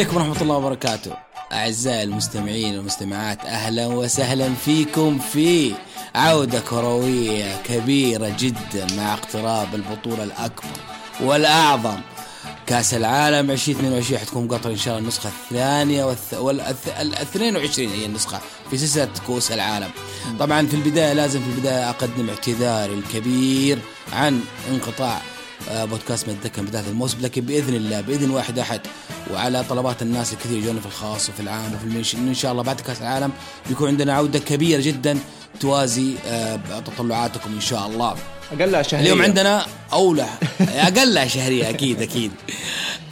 عليكم ورحمة الله وبركاته أعزائي المستمعين والمستمعات أهلا وسهلا فيكم في عودة كروية كبيرة جدا مع اقتراب البطولة الأكبر والأعظم كأس العالم 2022 حتكون قطر إن شاء الله النسخة الثانية. والث... ال 22 هي النسخة في سلسلة كؤوس العالم طبعا في البداية لازم في البداية أقدم اعتذاري الكبير عن انقطاع آه، بودكاست متذكر بداية الموسم. لكن بإذن الله بإذن واحد أحد وعلى طلبات الناس الكثير يجون في الخاص وفي العام وفي المنش إن شاء الله بعد كأس العالم بيكون عندنا عودة كبيرة جدا توازي آه، تطلعاتكم إن شاء الله. اقلها شهرية. اليوم عندنا أولى أقل شهرية أكيد أكيد.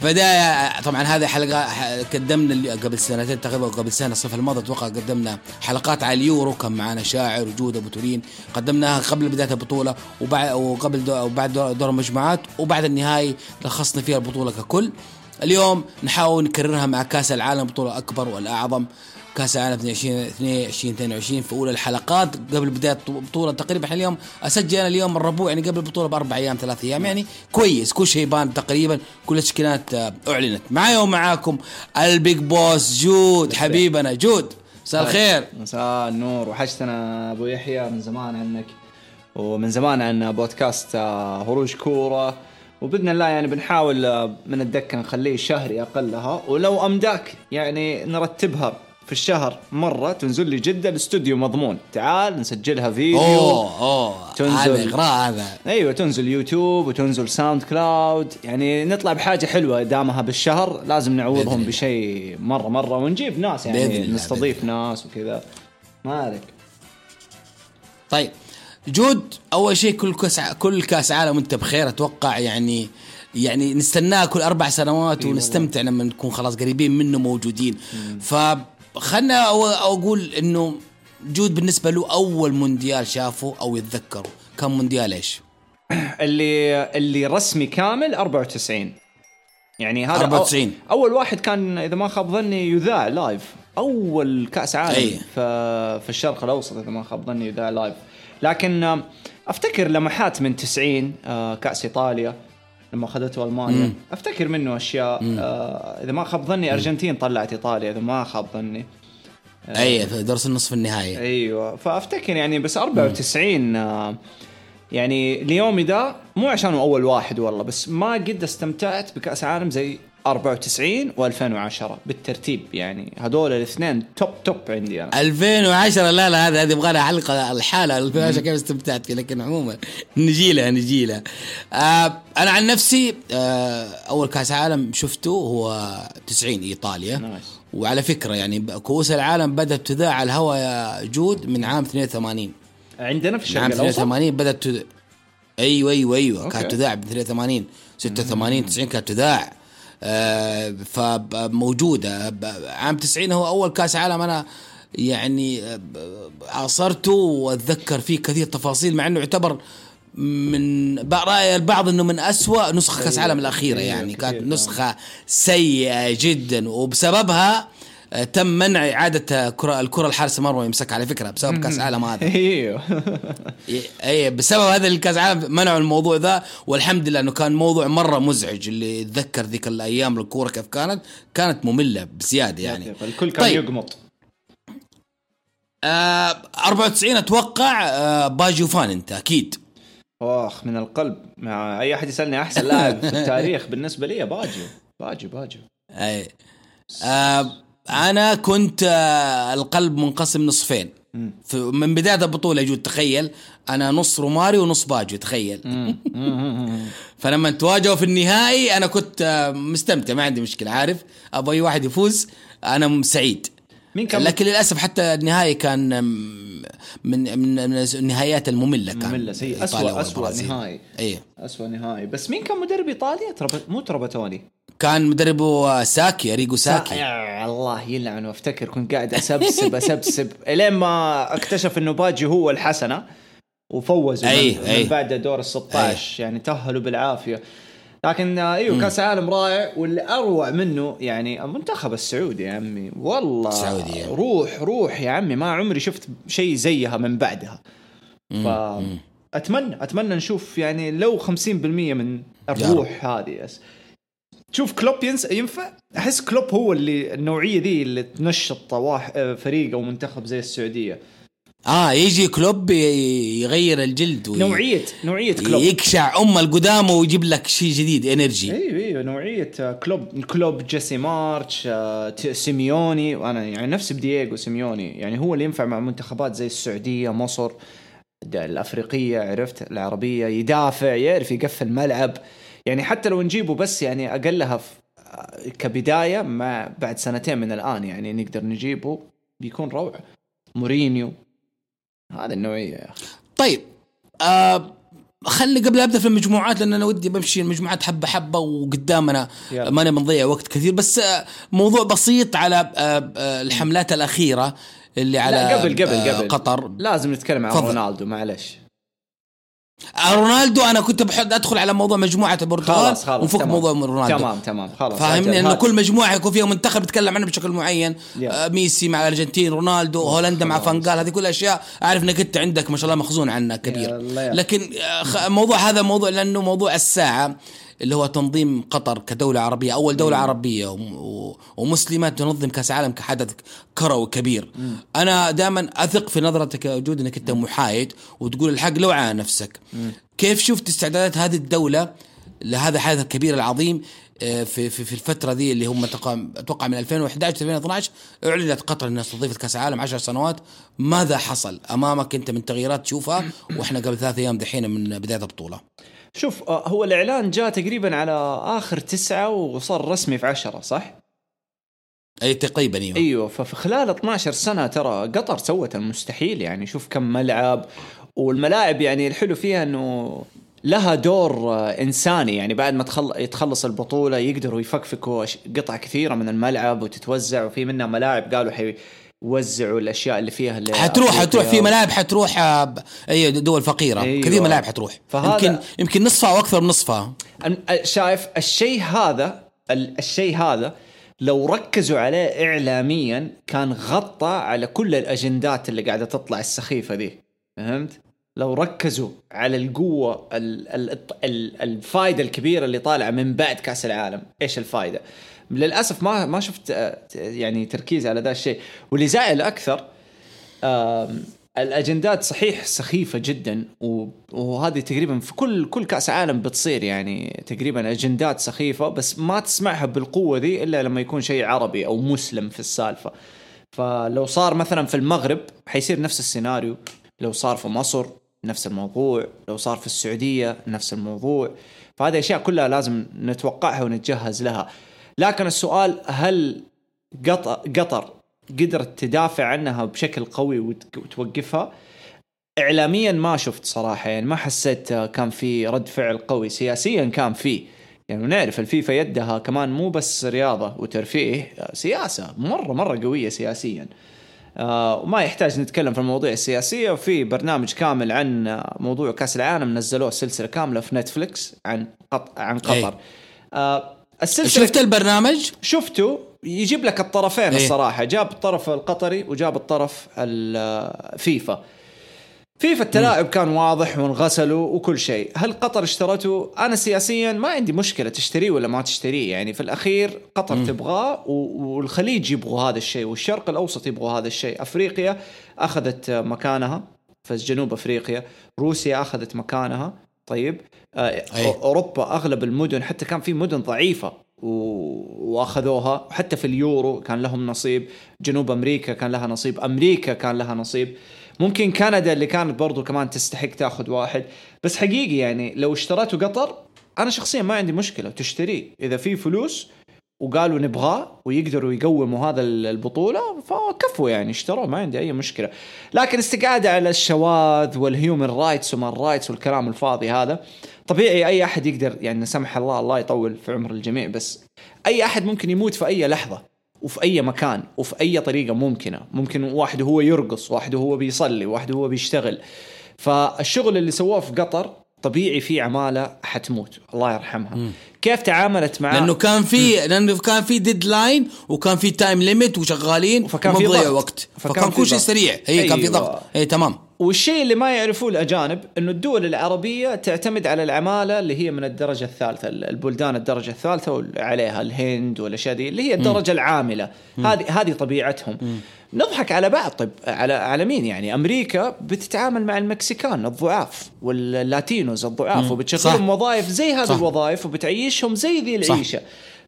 بدايه طبعا هذه حلقة قدمنا قبل سنتين تقريبا قبل سنة الصيف الماضي أتوقع قدمنا حلقات على اليورو كان معنا شاعر وجود أبو تورين قدمناها قبل بداية البطولة وبعد وقبل وبعد دور, المجموعات وبعد النهائي لخصنا فيها البطولة ككل. اليوم نحاول نكررها مع كأس العالم بطولة أكبر والأعظم. كاس العالم 20 22 في أولى الحلقات. قبل بداية البطوله تقريبا إحنا اليوم اسجل أنا اليوم الربوع يعني قبل البطولة بأربع أيام ثلاث أيام. يعني كويس كل شيء بان تقريبا كل التشكيلات آه، أعلنت. معايا ومعاكم ال big boss جود حبيبنا جود. مساء الخير. مساء النور. وحشتنا أبو يحيى من زمان عنك ومن زمان عنا بودكاست آه، هروج كورة. وبإذن الله يعني بنحاول آه، من الدكة نخليه شهري أقلها. ولو أمداك يعني نرتبها. في الشهر مرة تنزل لي جدة الاستوديو مضمون. تعال نسجلها فيديو. أوه أوه. تنزل. هذا إغراء هذا. أيوه تنزل يوتيوب وتنزل ساوند كلاود. يعني نطلع بحاجة حلوة دامها بالشهر. لازم نعوضهم. بشيء مرة مرة. ونجيب ناس يعني نستضيف ناس وكذا. ما عليك. طيب جود أول شيء كل كأس كل كأس عالم وأنت بخير. أتوقع يعني يعني نستناه كل أربع سنوات ونستمتع لما نكون خلاص قريبين منه موجودين. فخلنا أو- أقول إنه جود بالنسبة له أول مونديال شافه أو يتذكره كان مونديال إيش؟ اللي اللي رسمي كامل 94 يعني هذا 94. أو أول واحد كان إذا ما خاب ظني يذاع live أول كأس عالم أي. في الشرق الأوسط إذا ما خاب ظني يذاع لايف لكن أفتكر لمحات من 90 آه، كأس إيطاليا لما أخذته ألمانيا. أفتكر منه أشياء آه، إذا ما خاب ظني أرجنتين طلعت إيطاليا إذا ما خاب ظني. أي في درس النصف النهائي. أيوه. فأفتكر يعني بس 94 آه، يعني اليومي ده مو عشان هو أول واحد والله بس ما قد استمتعت بكأس عالم زي 94 و2010 بالترتيب يعني. هذول الاثنين توب توب عندي أنا. 2010 لا لا هذا هذه يبغى لها حلقة الحالة 2010 كيف استمتعت؟ فيه لكن عموما نجي لها نجي لها آه أنا عن نفسي آه أول كأس عالم شفته هو 90 إيطاليا. nice. وعلى فكرة يعني كؤوس العالم بدات تذاع على الهواء يا جود من عام 82 عندنا في الشرق عام الأوسط؟ 82 بدات تذاع أيوه أيوه أيوه أوكي. كانت تذاع ب 83 86 90 كانت تذاع فموجودة. عام 90 هو أول كأس عالم أنا يعني آه، عاصرته وأتذكر فيه كثير تفاصيل مع إنه يعتبر من رأي البعض إنه من أسوأ نسخ كأس العالم الأخيرة يعني كانت نسخة سيئة جدا وبسببها آه، تم منع إعادة كره الكرة الحارس المرمى يمسك على فكرة بسبب كأس العالم هذا. أيوه. أي بسبب هذا الكأس العالم منعوا الموضوع ذا والحمد لله إنه كان موضوع مرة مزعج. اللي يتذكر ذيك الأيام الكورة كيف كانت؟ كانت مملة بزيادة يعني. الكل كان طيب. يقمط. آه 94 أتوقع آه باجيو فان أنت أكيد. أخ من القلب. مع أي أحد يسألني أحسن لاعب في التاريخ بالنسبة لي باجيو باجيو باجيو أي. آه أنا كنت آه القلب منقسم نصفين. من بداية البطولة يجود تخيل أنا نص روماريو ونص باجيو تخيل. فلما تواجهوا في النهائي أنا كنت آه، مستمتع ما عندي مشكلة عارف؟ أبغى أي واحد يفوز أنا سعيد. مين كان لكن للأسف حتى النهائي كان من من النهايات المملة كان. مملة سيء. اسوء اسوء. نهائي. إيه. اسوء نهائي. بس مين كان مدرب ايطاليا ترب... مو تراباتوني. كان مدربه ساكي اريجو ساكي. يا الله يلعن وافتكر كنت قاعد أسبسب أسبسب. إلين ما اكتشف إنه باجيو الحسنة وفوزوا أي، من, أي. من بعد دور ال 16 يعني تأهلوا بالعافية. لكن آه، إيوه كاس عالم رائع واللي اروع منه يعني المنتخب السعودي يا عمي. والله السعودي. روح روح يا عمي ما عمري شفت شيء زيها من بعدها. ف أتمنى أتمنى نشوف يعني لو 50% من الروح هذه yes. تشوف كلوب ينس ينفع؟ أحس كلوب هو اللي النوعية ذي اللي تنشط واحد فريق أو منتخب زي السعودية. آه يجي كلوب يغير الجلد وي- نوعيه نوعية كلوب. يقشع أم القدامى ويجيب لك شيء جديد energy أيوه أيوه نوعية آه، كلوب كلوب جيسي مارتش آه، سيميوني. وأنا يعني نفس بدييغو سيميوني. يعني هو اللي ينفع مع منتخبات زي السعودية مصر الأفريقية عرفت؟ العربية يدافع يعرف يقفل ملعب. يعني حتى لو نجيبه بس يعني أقلها في آه، كبداية مع بعد سنتين من الآن يعني نقدر نجيبه بيكون روعة. مورينيو. هذه النوعية يا أخي. طيب آه خلني قبل أبدأ في المجموعات لأن أنا ودي بمشي المجموعات حبة حبة وقدامنا يلا. ما نبي نضيع وقت كثير. بس آه موضوع بسيط على آه آه الحملات الأخيرة اللي على لا قبل قبل قبل. قطر. لازم نتكلم عن. رونالدو معلش. رونالدو أنا كنت بحب أدخل على موضوع مجموعة البرتغال خلاص خلاص ونفك. موضوع رونالدو تمام تمام خلاص. فاهمني انه. كل مجموعة يكون فيها منتخب يتكلم عنه بشكل معين. آه ميسي مع الأرجنتين رونالدو هولندا مع. فانجال هذه كل أشياء أعرف إنك أنت عندك ما شاء الله مخزون عنها كبير. لكن آه، خ- موضوع هذا موضوع لأنه موضوع الساعة اللي هو تنظيم قطر كدولة عربية أول دولة عربية وم- و- ومسلمة تنظم كأس عالم كحدث كروي كبير. أنا دائما أثق في نظرتك يا وجود أنك أنت محايد وتقول الحق لو على نفسك. كيف شفت استعدادات هذه الدولة لهذا الحدث الكبير العظيم آه، في في في الفترة ذي اللي هم أتوقع من 2011 2012 أعلنت قطر أنها استضيفت كأس العالم 10 سنوات. ماذا حصل؟ أمامك أنت من تغييرات تشوفها وإحنا قبل ثلاث أيام دحين من بداية البطولة. شوف آه، هو الإعلان جاء تقريبا على آخر تسعة وصار رسمي في عشرة صح؟ أي تقريبا أيوه أيوه ففي خلال 12 سنة ترى قطر سوت المستحيل يعني شوف كم ملعب والملاعب يعني الحلو فيها إنه لها دور آه، إنساني يعني بعد ما تخل... يتخلص البطولة يقدروا يفكفكوا قطع كثيرة من الملعب وتتوزع وفي منها ملاعب قالوا حيوزعوا الأشياء اللي فيها اللي حتروح حتروح في ملاعب حتروح آه، أي دول فقيرة أيوة. كثير ملاعب حتروح يمكن يمكن نصفها أو أكثر من نصفها شايف الشيء هذا ال- الشيء هذا لو ركزوا عليه اعلاميا كان غطى على كل الأجندات اللي قاعدة تطلع السخيفة دي فهمت؟ لو ركزوا على القوة ال ال ال الفائده الكبيرة اللي طالعة من بعد كأس العالم، إيش الفائده؟ للأسف ما ما شفت آه، يعني تركيز على ذا الشيء، واللي زعل أكثر الأجندات صحيح سخيفة جدا وهذه تقريبا في كل كل كأس عالم بتصير يعني تقريبا أجندات سخيفة بس ما تسمعها بالقوة ذي إلا لما يكون شيء عربي أو مسلم في السالفة. فلو صار مثلا في المغرب حيصير نفس السيناريو. لو صار في مصر نفس الموضوع لو صار في السعودية نفس الموضوع. فهذه أشياء كلها لازم نتوقعها ونتجهز لها. لكن السؤال هل قطر قدرت تدافع عنها بشكل قوي وت- وتوقفها؟ اعلاميا ما شفت صراحة يعني ما حسيت آه، كان في رد فعل قوي. سياسيا كان في يعني نعرف الفيفا يدها كمان مو بس رياضة وترفيه آه، سياسة مرة مرة قوية سياسيا. آه وما يحتاج نتكلم في المواضيع السياسية. وفي برنامج كامل عن آه، موضوع كأس العالم نزلوه سلسلة كاملة في نتفلكس عن قط... عن قطر. أي. السلسلة شفت البرنامج؟ شفته. يجيب لك الطرفين إيه. الصراحة. جاب الطرف القطري وجاب الطرف الفيفا فيفا. التلاعب كان واضح وانغسلوا وكل شيء. هل قطر اشترته؟ أنا سياسيا ما عندي مشكلة تشتريه ولا ما تشتريه. يعني في الأخير قطر تبغاه و- والخليج يبغوا هذا الشيء والشرق الأوسط يبغوا هذا الشيء. أفريقيا أخذت مكانها. في جنوب أفريقيا روسيا أخذت مكانها. طيب آه، أي. أوروبا أغلب المدن حتى كان في مدن ضعيفة و- وأخذوها. وحتى في اليورو كان لهم نصيب. جنوب أمريكا كان لها نصيب. أمريكا كان لها نصيب. ممكن كندا اللي كانت برضو كمان تستحق تاخذ واحد. بس حقيقي يعني لو اشترته قطر أنا شخصيا ما عندي مشكلة تشتريه. إذا في فلوس وقالوا نبغاه ويقدروا يقوموا هذا البطولة فكفوا يعني اشتروه ما عندي أي مشكلة. لكن استقعادهم على الشواذ وال human rights و women rights والكلام الفاضي هذا طبيعي أي أحد يقدر يعني لا سمح الله الله يطول في عمر الجميع بس أي أحد ممكن يموت في أي لحظة وفي أي مكان وفي أي طريقة ممكنة. ممكن واحد هو يرقص واحد هو بيصلي واحد هو بيشتغل. فالشغل اللي سووه في قطر طبيعي في عمالة حتموت. الله يرحمها. كيف تعاملت معاه لأنه كان في لأنه كان في deadline وكان في time limit وشغالين فكان وما في ضغط. وقت. فكان فكان كل شيء. سريع. هي كان في أيوة. ضغط. اي تمام. والشيء اللي ما يعرفوه الأجانب إنه الدول العربية تعتمد على العمالة اللي هي من الدرجة الثالثة البلدان الدرجة الثالثة وعليها الهند والأشياء دي اللي هي الدرجة العاملة. هذه هذه طبيعتهم. نضحك على بعض. طيب على على مين يعني؟ أمريكا بتتعامل مع المكسيكان الضعاف واللاتينوز الضعاف وبتشغلهم وظائف زي هذه الوظائف وبتعيشهم زي ذي العيشة.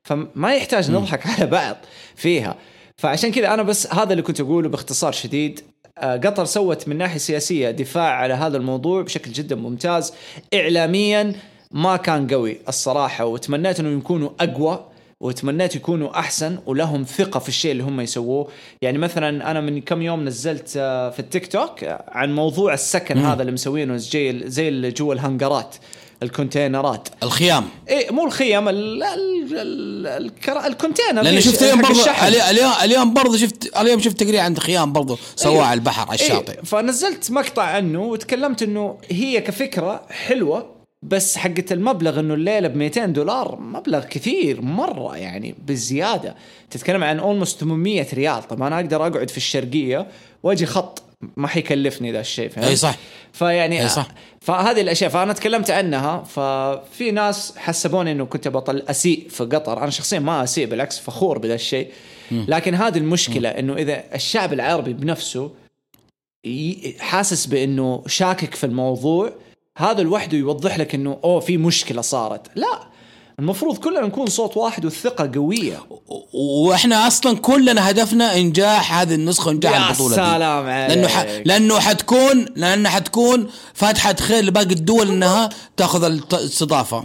فما يحتاج نضحك على بعض فيها. فعشان كذا أنا بس هذا اللي كنت أقوله باختصار شديد. آه، قطر سوت من ناحية سياسية دفاع على هذا الموضوع بشكل جدا ممتاز. اعلاميا ما كان قوي الصراحة وتمنيت إنه يكونوا أقوى. وتمنيت يكونوا أحسن ولهم ثقة في الشيء اللي هم يسووه. يعني مثلا أنا من كم يوم نزلت آه، في التيك توك عن موضوع السكن مم. هذا اللي مسوينه زي زي اللي جوا الهنجرات ال container ات. الخيام. إيه مو الخيام ال ال ال ال container. لأن شفت اليوم برضه اليوم اليوم برضه شفت اليوم شفت تقرير عن خيام برضه سواها إيه. على البحر على الشاطئ. إيه فنزلت مقطع عنه وتكلمت إنه هي كفكرة حلوة بس حقة المبلغ إنه الليلة ب 200 دولار مبلغ كثير مرة يعني بزياده تتكلم عن اولموست 800 ريال. طب أنا أقدر أقعد في الشرقية وأجي خط ما حيكلفني ذا الشيء فهمت؟ أي صح. فيعني أي صح. فهذه الأشياء. فأنا تكلمت عنها ففي ناس حسبوني إنه كنت بطل أسيء في قطر. أنا شخصيا ما أسيء بالعكس فخور بهذا الشيء. لكن هذه المشكلة إنه إذا الشعب العربي بنفسه حاسس بإنه شاكك في الموضوع هذا لوحده يوضح لك إنه أوه في مشكلة صارت. لا المفروض كلنا نكون صوت واحد والثقة قوية. وإحنا أصلا كلنا هدفنا إنجاح هذه النسخة وإنجاح البطولة يا سلام عليك لأنه ح... لأنه حتكون لأنها حتكون فاتحة خير لباقي الدول إنها تأخذ الاستضافة.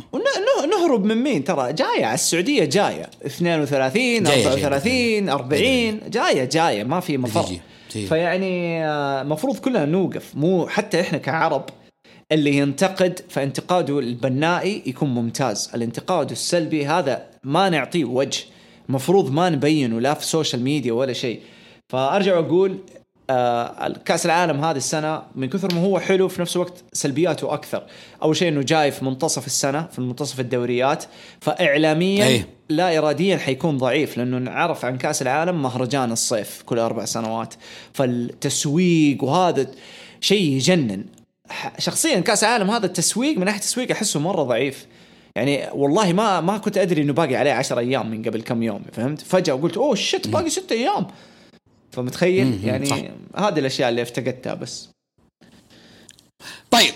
نهرب من مين؟ ترى جاية على السعودية جاية. 32 34 40 جاية جاية. ما في مفر. فيعني المفروض آه، كلنا نوقف. مو حتى إحنا كعرب اللي ينتقد فانتقاده البناء يكون ممتاز. الانتقاد السلبي هذا ما نعطيه وجه المفروض ما نبينه لا في ال social media ولا شيء. فأرجع وأقول آه كأس العالم هذه السنة من كثر ما هو حلو في نفس الوقت سلبياته أكثر. أول شيء إنه جاي في منتصف السنة في منتصف الدوريات. فاعلاميا أي. لا اراديا حيكون ضعيف لأنه نعرف عن كأس العالم مهرجان الصيف كل أربع سنوات. فالتسويق وهذا شيء يجنن. شخصيا كأس العالم هذا التسويق من ناحية التسويق أحسه مرة ضعيف. يعني والله ما ما كنت أدري إنه باقي عليه 10 أيام من قبل كم يوم فهمت؟ فجأة قلت أوه شت باقي ستة أيام. فمتخيل؟ يعني صح. هذه الأشياء اللي افتقدتها بس. طيب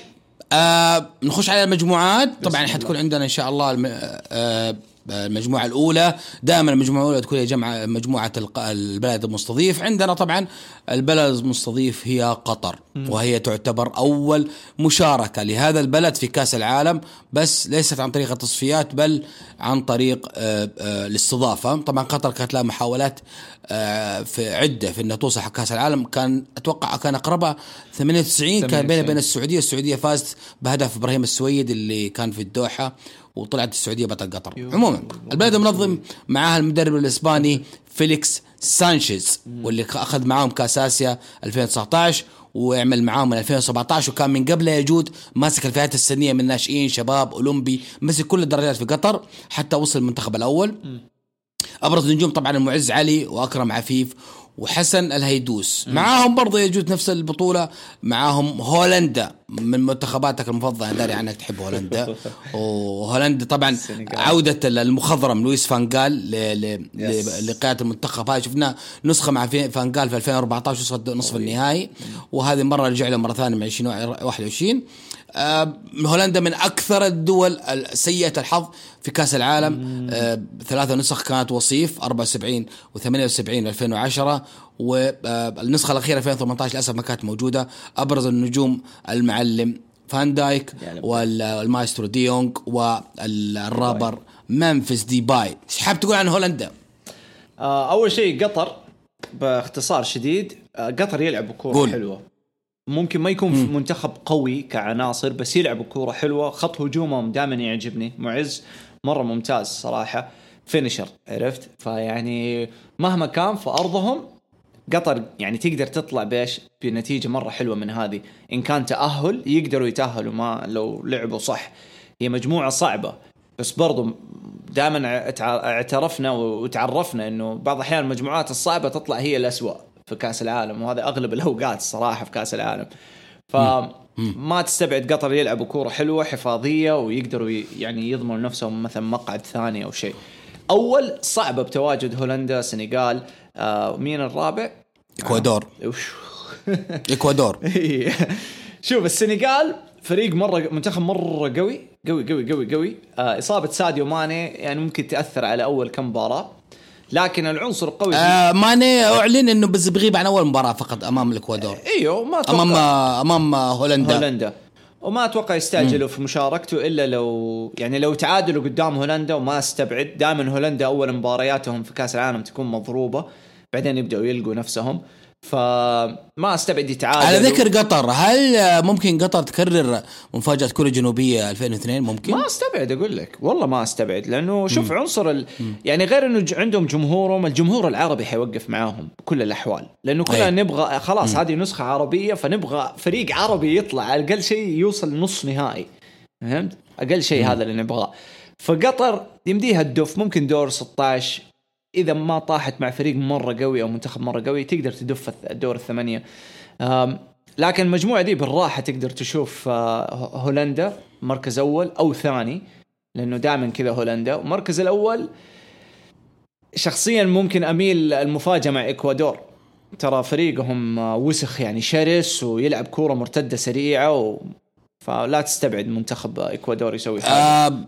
آه نخش على المجموعات. طبعا حتكون عندنا إن شاء الله الم... آه المجموعة الأولى. دائما المجموعة الأولى تكون هي جمع مجموعة البلد المستضيف. عندنا طبعا البلد المستضيف هي قطر وهي تعتبر أول مشاركة لهذا البلد في كأس العالم بس ليست عن طريق التصفيات بل عن طريق آه، آه، الاستضافة. طبعا قطر كانت لها محاولات آه، في عدة في أنها توصل كأس العالم. كان أتوقع كان أقربها 98 كان بين بين السعودية. السعودية فازت بهدف إبراهيم السويد اللي كان في الدوحة. وطلعت السعودية بطل قطر. عموما البلد المنظم معاها المدرب الإسباني فيليكس سانشيز واللي أخذ معاهم كأس آسيا 2019 ويعمل معاهم من 2017 وكان من قبله يا جود ماسك الفئات السنية من ناشئين شباب أولمبي مسك كل الدرجات في قطر حتى وصل المنتخب الأول. أبرز نجوم طبعا المعز علي وأكرم عفيف وحسن الهيدوس. معاهم برضه يا جود نفس البطولة معاهم هولندا من منتخباتك المفضلة. داري عنك تحب هولندا. وهولندا طبعا عودة المخضرم لويس فانجال لقيادة المنتخب. هاي شفنا نسخة مع فانجال في 2014 وصل نصف النهائي. وهذه مرة رجع له مرة ثانية مع 2021 آه، هولندا من أكثر الدول السيئة الحظ في كأس العالم. آه، ثلاثة نسخ كانت وصيف 74 و78 2010 والنسخه الأخيرة 2018 للأسف ما كانت موجودة. أبرز النجوم المعلم فان دايك يعني والمايسترو ديونج والرابر منفس ديباي إيش حاب تقول عن هولندا؟ آه، أول شيء قطر باختصار شديد. قطر يلعب كورة حلوة. ممكن ما يكون في منتخب قوي كعناصر بس يلعبوا كورة حلوة. خط هجومهم دائما يعجبني. معز مرة ممتاز صراحة. finisher عرفت؟ فيعني مهما كان في ارضهم قطر يعني تقدر تطلع بايش بنتيجة مرة حلوة من هذه. إن كان تأهل يقدروا يتأهلوا ما لو لعبوا صح. هي مجموعة صعبة بس برضو دائما اعترفنا وتعرفنا إنه بعض الأحيان المجموعات الصعبة تطلع هي الاسوء في كأس العالم وهذا أغلب الأوقات الصراحه في كأس العالم. فما تستبعد قطر يلعبوا كورة حلوة حفاظية ويقدروا يعني يضمنوا نفسهم مثلا مقعد ثاني أو شيء. أول صعبه بتواجد هولندا سنغال آه مين الرابع؟ إكوادور. وش؟ إكوادور. شوف السنغال فريق مرة منتخب مرة قوي قوي قوي قوي قوي. آه إصابة ساديو ماني يعني ممكن تأثر على أول كم مباراة. لكن العنصر القوي آه ماني أعلن إنه بس بغيب عن أول مباراة فقط أمام الإكوادور. إيوه ما أتوقع. أمام أمام هولندا. هولندا. وما أتوقع يستعجلوا في مشاركته إلا لو يعني لو تعادلوا قدام هولندا وما استبعد دائما هولندا أول مبارياتهم في كأس العالم تكون مضروبة. بعدين يبدأوا يلقوا نفسهم. فما استبعد يتعادلوا على ذكر قطر هل ممكن قطر تكرر مفاجأة كوريا الجنوبية 2002 ممكن؟ ما استبعد أقول لك. والله ما استبعد لأنه شوف عنصر ال... يعني غير إنه عندهم جمهورهم الجمهور العربي حيوقف معاهم بكل الأحوال. لأنه كلنا أي. نبغى خلاص هذه نسخة عربية فنبغى فريق عربي يطلع على أقل شيء يوصل نص نهائي. فهمت؟ أقل شيء هذا اللي نبغاه. فقطر يمديها الدف ممكن دور 16 إذا ما طاحت مع فريق مرة قوي أو منتخب مرة قوي تقدر تدف الدور الثمانية. لكن المجموعه دي بالراحة تقدر تشوف آه، هولندا مركز أول أو ثاني لأنه دائما كذا هولندا. والمركز الأول شخصيا ممكن أميل المفاجأة مع إكوادور. ترى فريقهم آه، وسخ يعني شرس ويلعب كورة مرتدة سريعة و... فلا تستبعد منتخب إكوادور يسوي حاجة. آه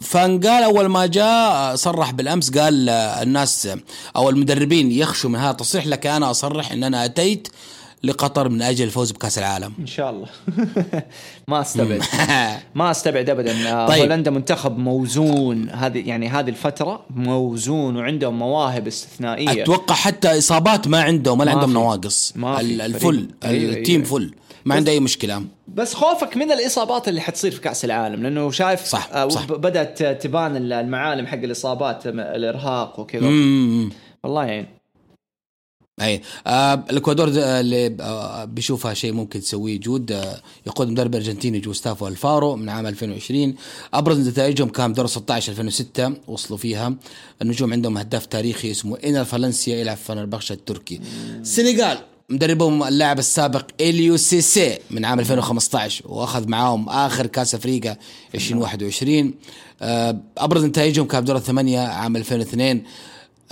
فانقال أول ما جاء صرح بالأمس قال الناس أو المدربين يخشوا من هذا التصريح لكن أنا أصرح إن أنا أتيت لقطر من أجل الفوز بكأس العالم. إن شاء الله. ما أستبعد. ما أستبعد ابدا. طيب. هولندا منتخب موزون. هذه يعني هذه الفترة موزون وعندهم مواهب استثنائية. أتوقع حتى إصابات ما عندهم ولا ما عندهم. نواقص. ما. الفل. أيوة، التيم أيوة. فل. ما عنده أي مشكلة. بس خوفك من الإصابات اللي حتصير في كأس العالم لأنه شايف صح، آه، صح. بدأت تبان المعالم حق الإصابات الإرهاق وكذا. والله يعين أي آه الإكوادور ده اللي آه بيشوفها شيء ممكن تسويه جود آه يقود مدرب أرجنتيني جوستافو ألفارو من عام 2020 أبرز نتائجهم كان دور 16 2006 وصلوا فيها. النجوم عندهم هداف تاريخي اسمه انر فالنسيا يلعب في فنربخشة التركي. السنغال مدربهم اللاعب السابق إليو سيسي من عام 2015 وأخذ معاهم آخر كأس أفريقيا 2021 آه، أبرز نتائجهم كان دور الثمانية عام 2002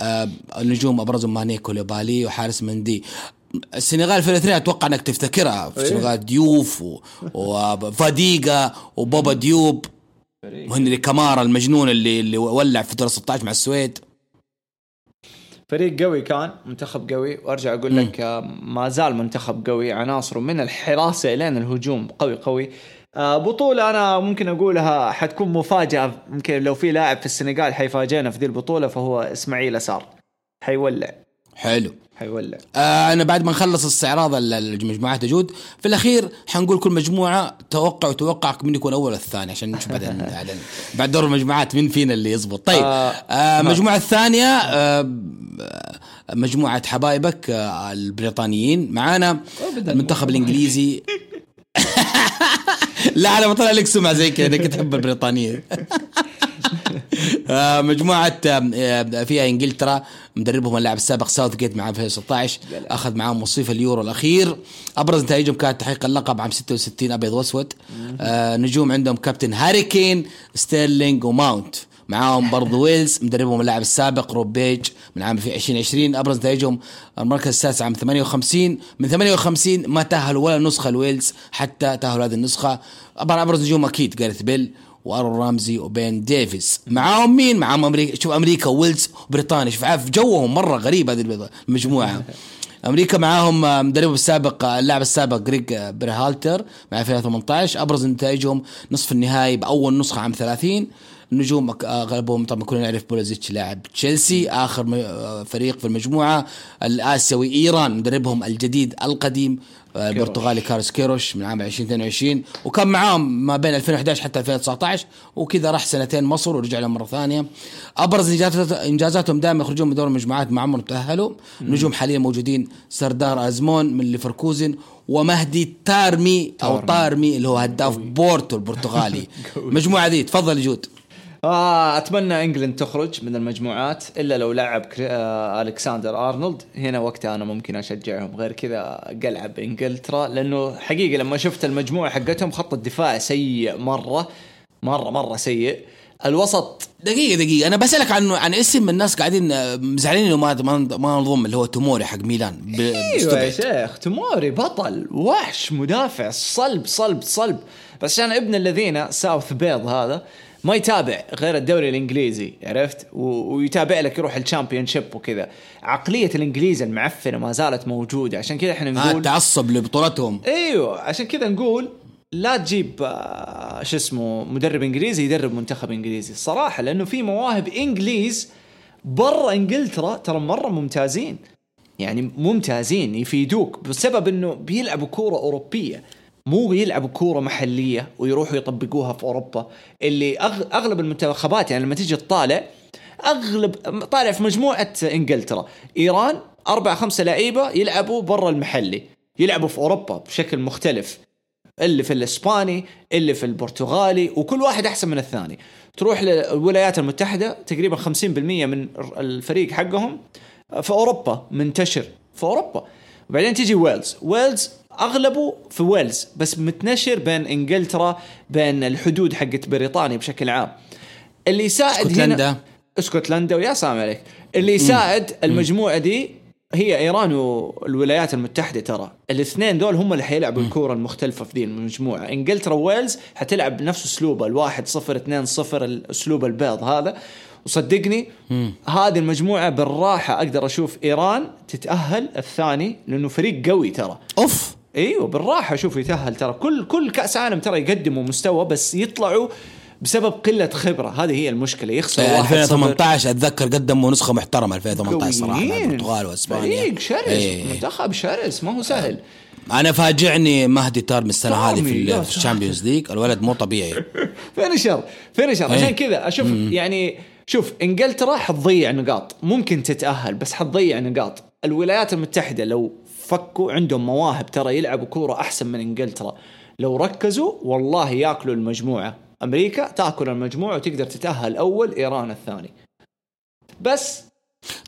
آه، النجوم ابرزهم ماني كوليبالي وحارس مندي. السنغال 2002 أتوقع إنك تفتكرها. في السنغال ديوف و- وفاديغا وبابا ديوب. وهنري كامارا المجنون اللي اللي ولع في دور 16 مع السويد. فريق قوي كان منتخب قوي. وأرجع أقول لك آه، ما زال منتخب قوي عناصره من الحراسة الين الهجوم قوي قوي. آه، بطولة أنا ممكن أقولها حتكون مفاجأة. ممكن لو في لاعب في السنغال حيفاجئنا في ذي البطولة فهو إسماعيل أسار. حيولع. حلو. حيولع. آه أنا بعد ما نخلص استعراض ال- المجموعات جود في الأخير حنقول كل مجموعة توقع وتوقعك من يكون أول والثاني عشان نشوف بعدين بعد دور المجموعات مين فينا اللي يزبط. طيب آه، آه المجموعه الثانية آه مجموعة حبايبك آه البريطانيين. معانا المنتخب الإنجليزي. لا أنا بطلع لك سمعة زي كذا انك تحب البريطانيه آه، مجموعة آه، فيها إنجلترا مدربهم اللاعب السابق ساوث جيت مع 2016 أخذ معاهم وصيف اليورو الأخير. أبرز نتائجهم كانت تحقيق اللقب عام 66 أبيض وأسود. آه، نجوم عندهم كابتن هاري كين ستيرلينج وماونت. معاهم برضو ويلز مدربهم اللاعب السابق روب بيج من عام 2020 أبرز نتائجهم المركز السادس عام 58 من 58 ما تاهلوا ولا نسخة لويلز حتى تاهلوا هذه النسخة. طبعا أبرز نجوم أكيد جاريث بيل. وأرون رامزي وبين ديفيس معاهم مين؟ معاهم أمريكا. شوف أمريكا ويلز وبريطانيا. شوف عارف جوهم مرة غريب هذه المجموعه أمريكا معاهم مدربهم السابق اللاعب السابق جريج بريهالتر مع 2018 أبرز نتائجهم نصف النهائي بأول نسخة عام 30 النجوم اغلبهم طبعا كلنا نعرف بوليزيتش لاعب تشيلسي آخر آه، فريق في المجموعة. الآسيوي إيران مدربهم الجديد القديم آه، البرتغالي كارلوس كيروش من عام 2022 وكان معاهم ما بين 2011 حتى 2019 وكذا راح سنتين مصر ورجع لهم مرة ثانية. أبرز إنجازاتهم دائما يخرجون من دور المجموعات مع عمر تأهلوا نجوم حاليا موجودين سردار أزمون من ليفركوزن ومهدي تارمي أو تارمي. طارمي اللي هو هداف بورتو البرتغالي. المجموعه ذي تفضل جود آه أتمنى England تخرج من المجموعات إلا لو لعب كري- آه الكسندر أرنولد. هنا وقتها أنا ممكن أشجعهم. غير كذا قلعب انجلترا لأنه حقيقة لما شفت المجموعة حقتهم خط الدفاع سيء مرة مرة مرة سيء. الوسط دقيقة دقيقة. أنا بسألك عن عن اسم الناس قاعدين آه، مزعلين إنه ما ما ما نضم اللي هو توموري حق ميلان. ب- أيوه يا. شيخ توموري بطل. وحش مدافع صلب صلب صلب. بس عشان ابن الذين ساوثجيت هذا ما يتابع غير الدوري الإنجليزي عرفت؟ ويتابع لك يروح ال Championship وكذا. عقلية الإنجليز المعفنة ما زالت موجودة. عشان كذا إحنا آه نقول التعصب لبطولتهم. أيوه عشان كذا نقول لا تجيب آه، شو اسمه مدرب إنجليزي يدرب منتخب إنجليزي. الصراحة لأنه في مواهب إنجليز برا إنجلترا ترى مرة ممتازين. يعني ممتازين يفيدوك بسبب إنه بيلعبوا كورة أوروبية. مو يلعبوا كورة محلية ويروحوا يطبقوها في أوروبا اللي. أغلب المنتخبات يعني لما تيجي تطالع أغلب طالع في مجموعة إنجلترا. إيران أربع خمسة لعيبة يلعبوا برا المحلي يلعبوا في أوروبا بشكل مختلف. اللي في الإسباني اللي في البرتغالي وكل واحد أحسن من الثاني. تروح للولايات المتحدة تقريبا 50% من الفريق حقهم في أوروبا منتشر في أوروبا. وبعدين تيجي ويلز. ويلز أغلبه في ويلز بس متنشر بين إنجلترا بين الحدود حقت بريطانيا بشكل عام. اللي يساعد اسكتلندا. هنا اسكتلندا ويا سلام عليك. اللي يساعد المجموعة دي هي إيران والولايات المتحدة ترى. الاثنين دول هم اللي حيلعبوا الكورة المختلفة في ذي المجموعة. إنجلترا وويلز حتلعب بنفس اسلوبها الواحد صفر اثنين صفر الأسلوب البيض هذا. وصدقني هذه المجموعة بالراحة أقدر أشوف إيران تتأهل الثاني لأنه فريق قوي ترى. أوف. إيوه بالراحة. شوف يتأهل ترى. كل كل كأس عالم ترى يقدموا مستوى بس يطلعوا بسبب قلة خبرة. هذه هي المشكلة. يخسر آه، واحد صفر. 2018 أتذكر قدموا نسخة محترمة 2018 صراحة. البرتغال وأسبانيا. فريق شرس إيه. منتخب شرس ما هو سهل. أنا فاجعني مهدي تارمي السنة هذه في. ال Champions League الولد مو طبيعي. فينشر فينشر إيه. عشان كذا أشوف يعني شوف إنجلترا حتضيع نقاط. ممكن تتأهل بس حتضيع نقاط. الولايات المتحدة لو فكوا عندهم مواهب ترى يلعبوا كورة أحسن من إنجلترا. لو ركزوا والله ياكلوا المجموعة. أمريكا تأكل المجموعة وتقدر تتأهل أول إيران الثاني. بس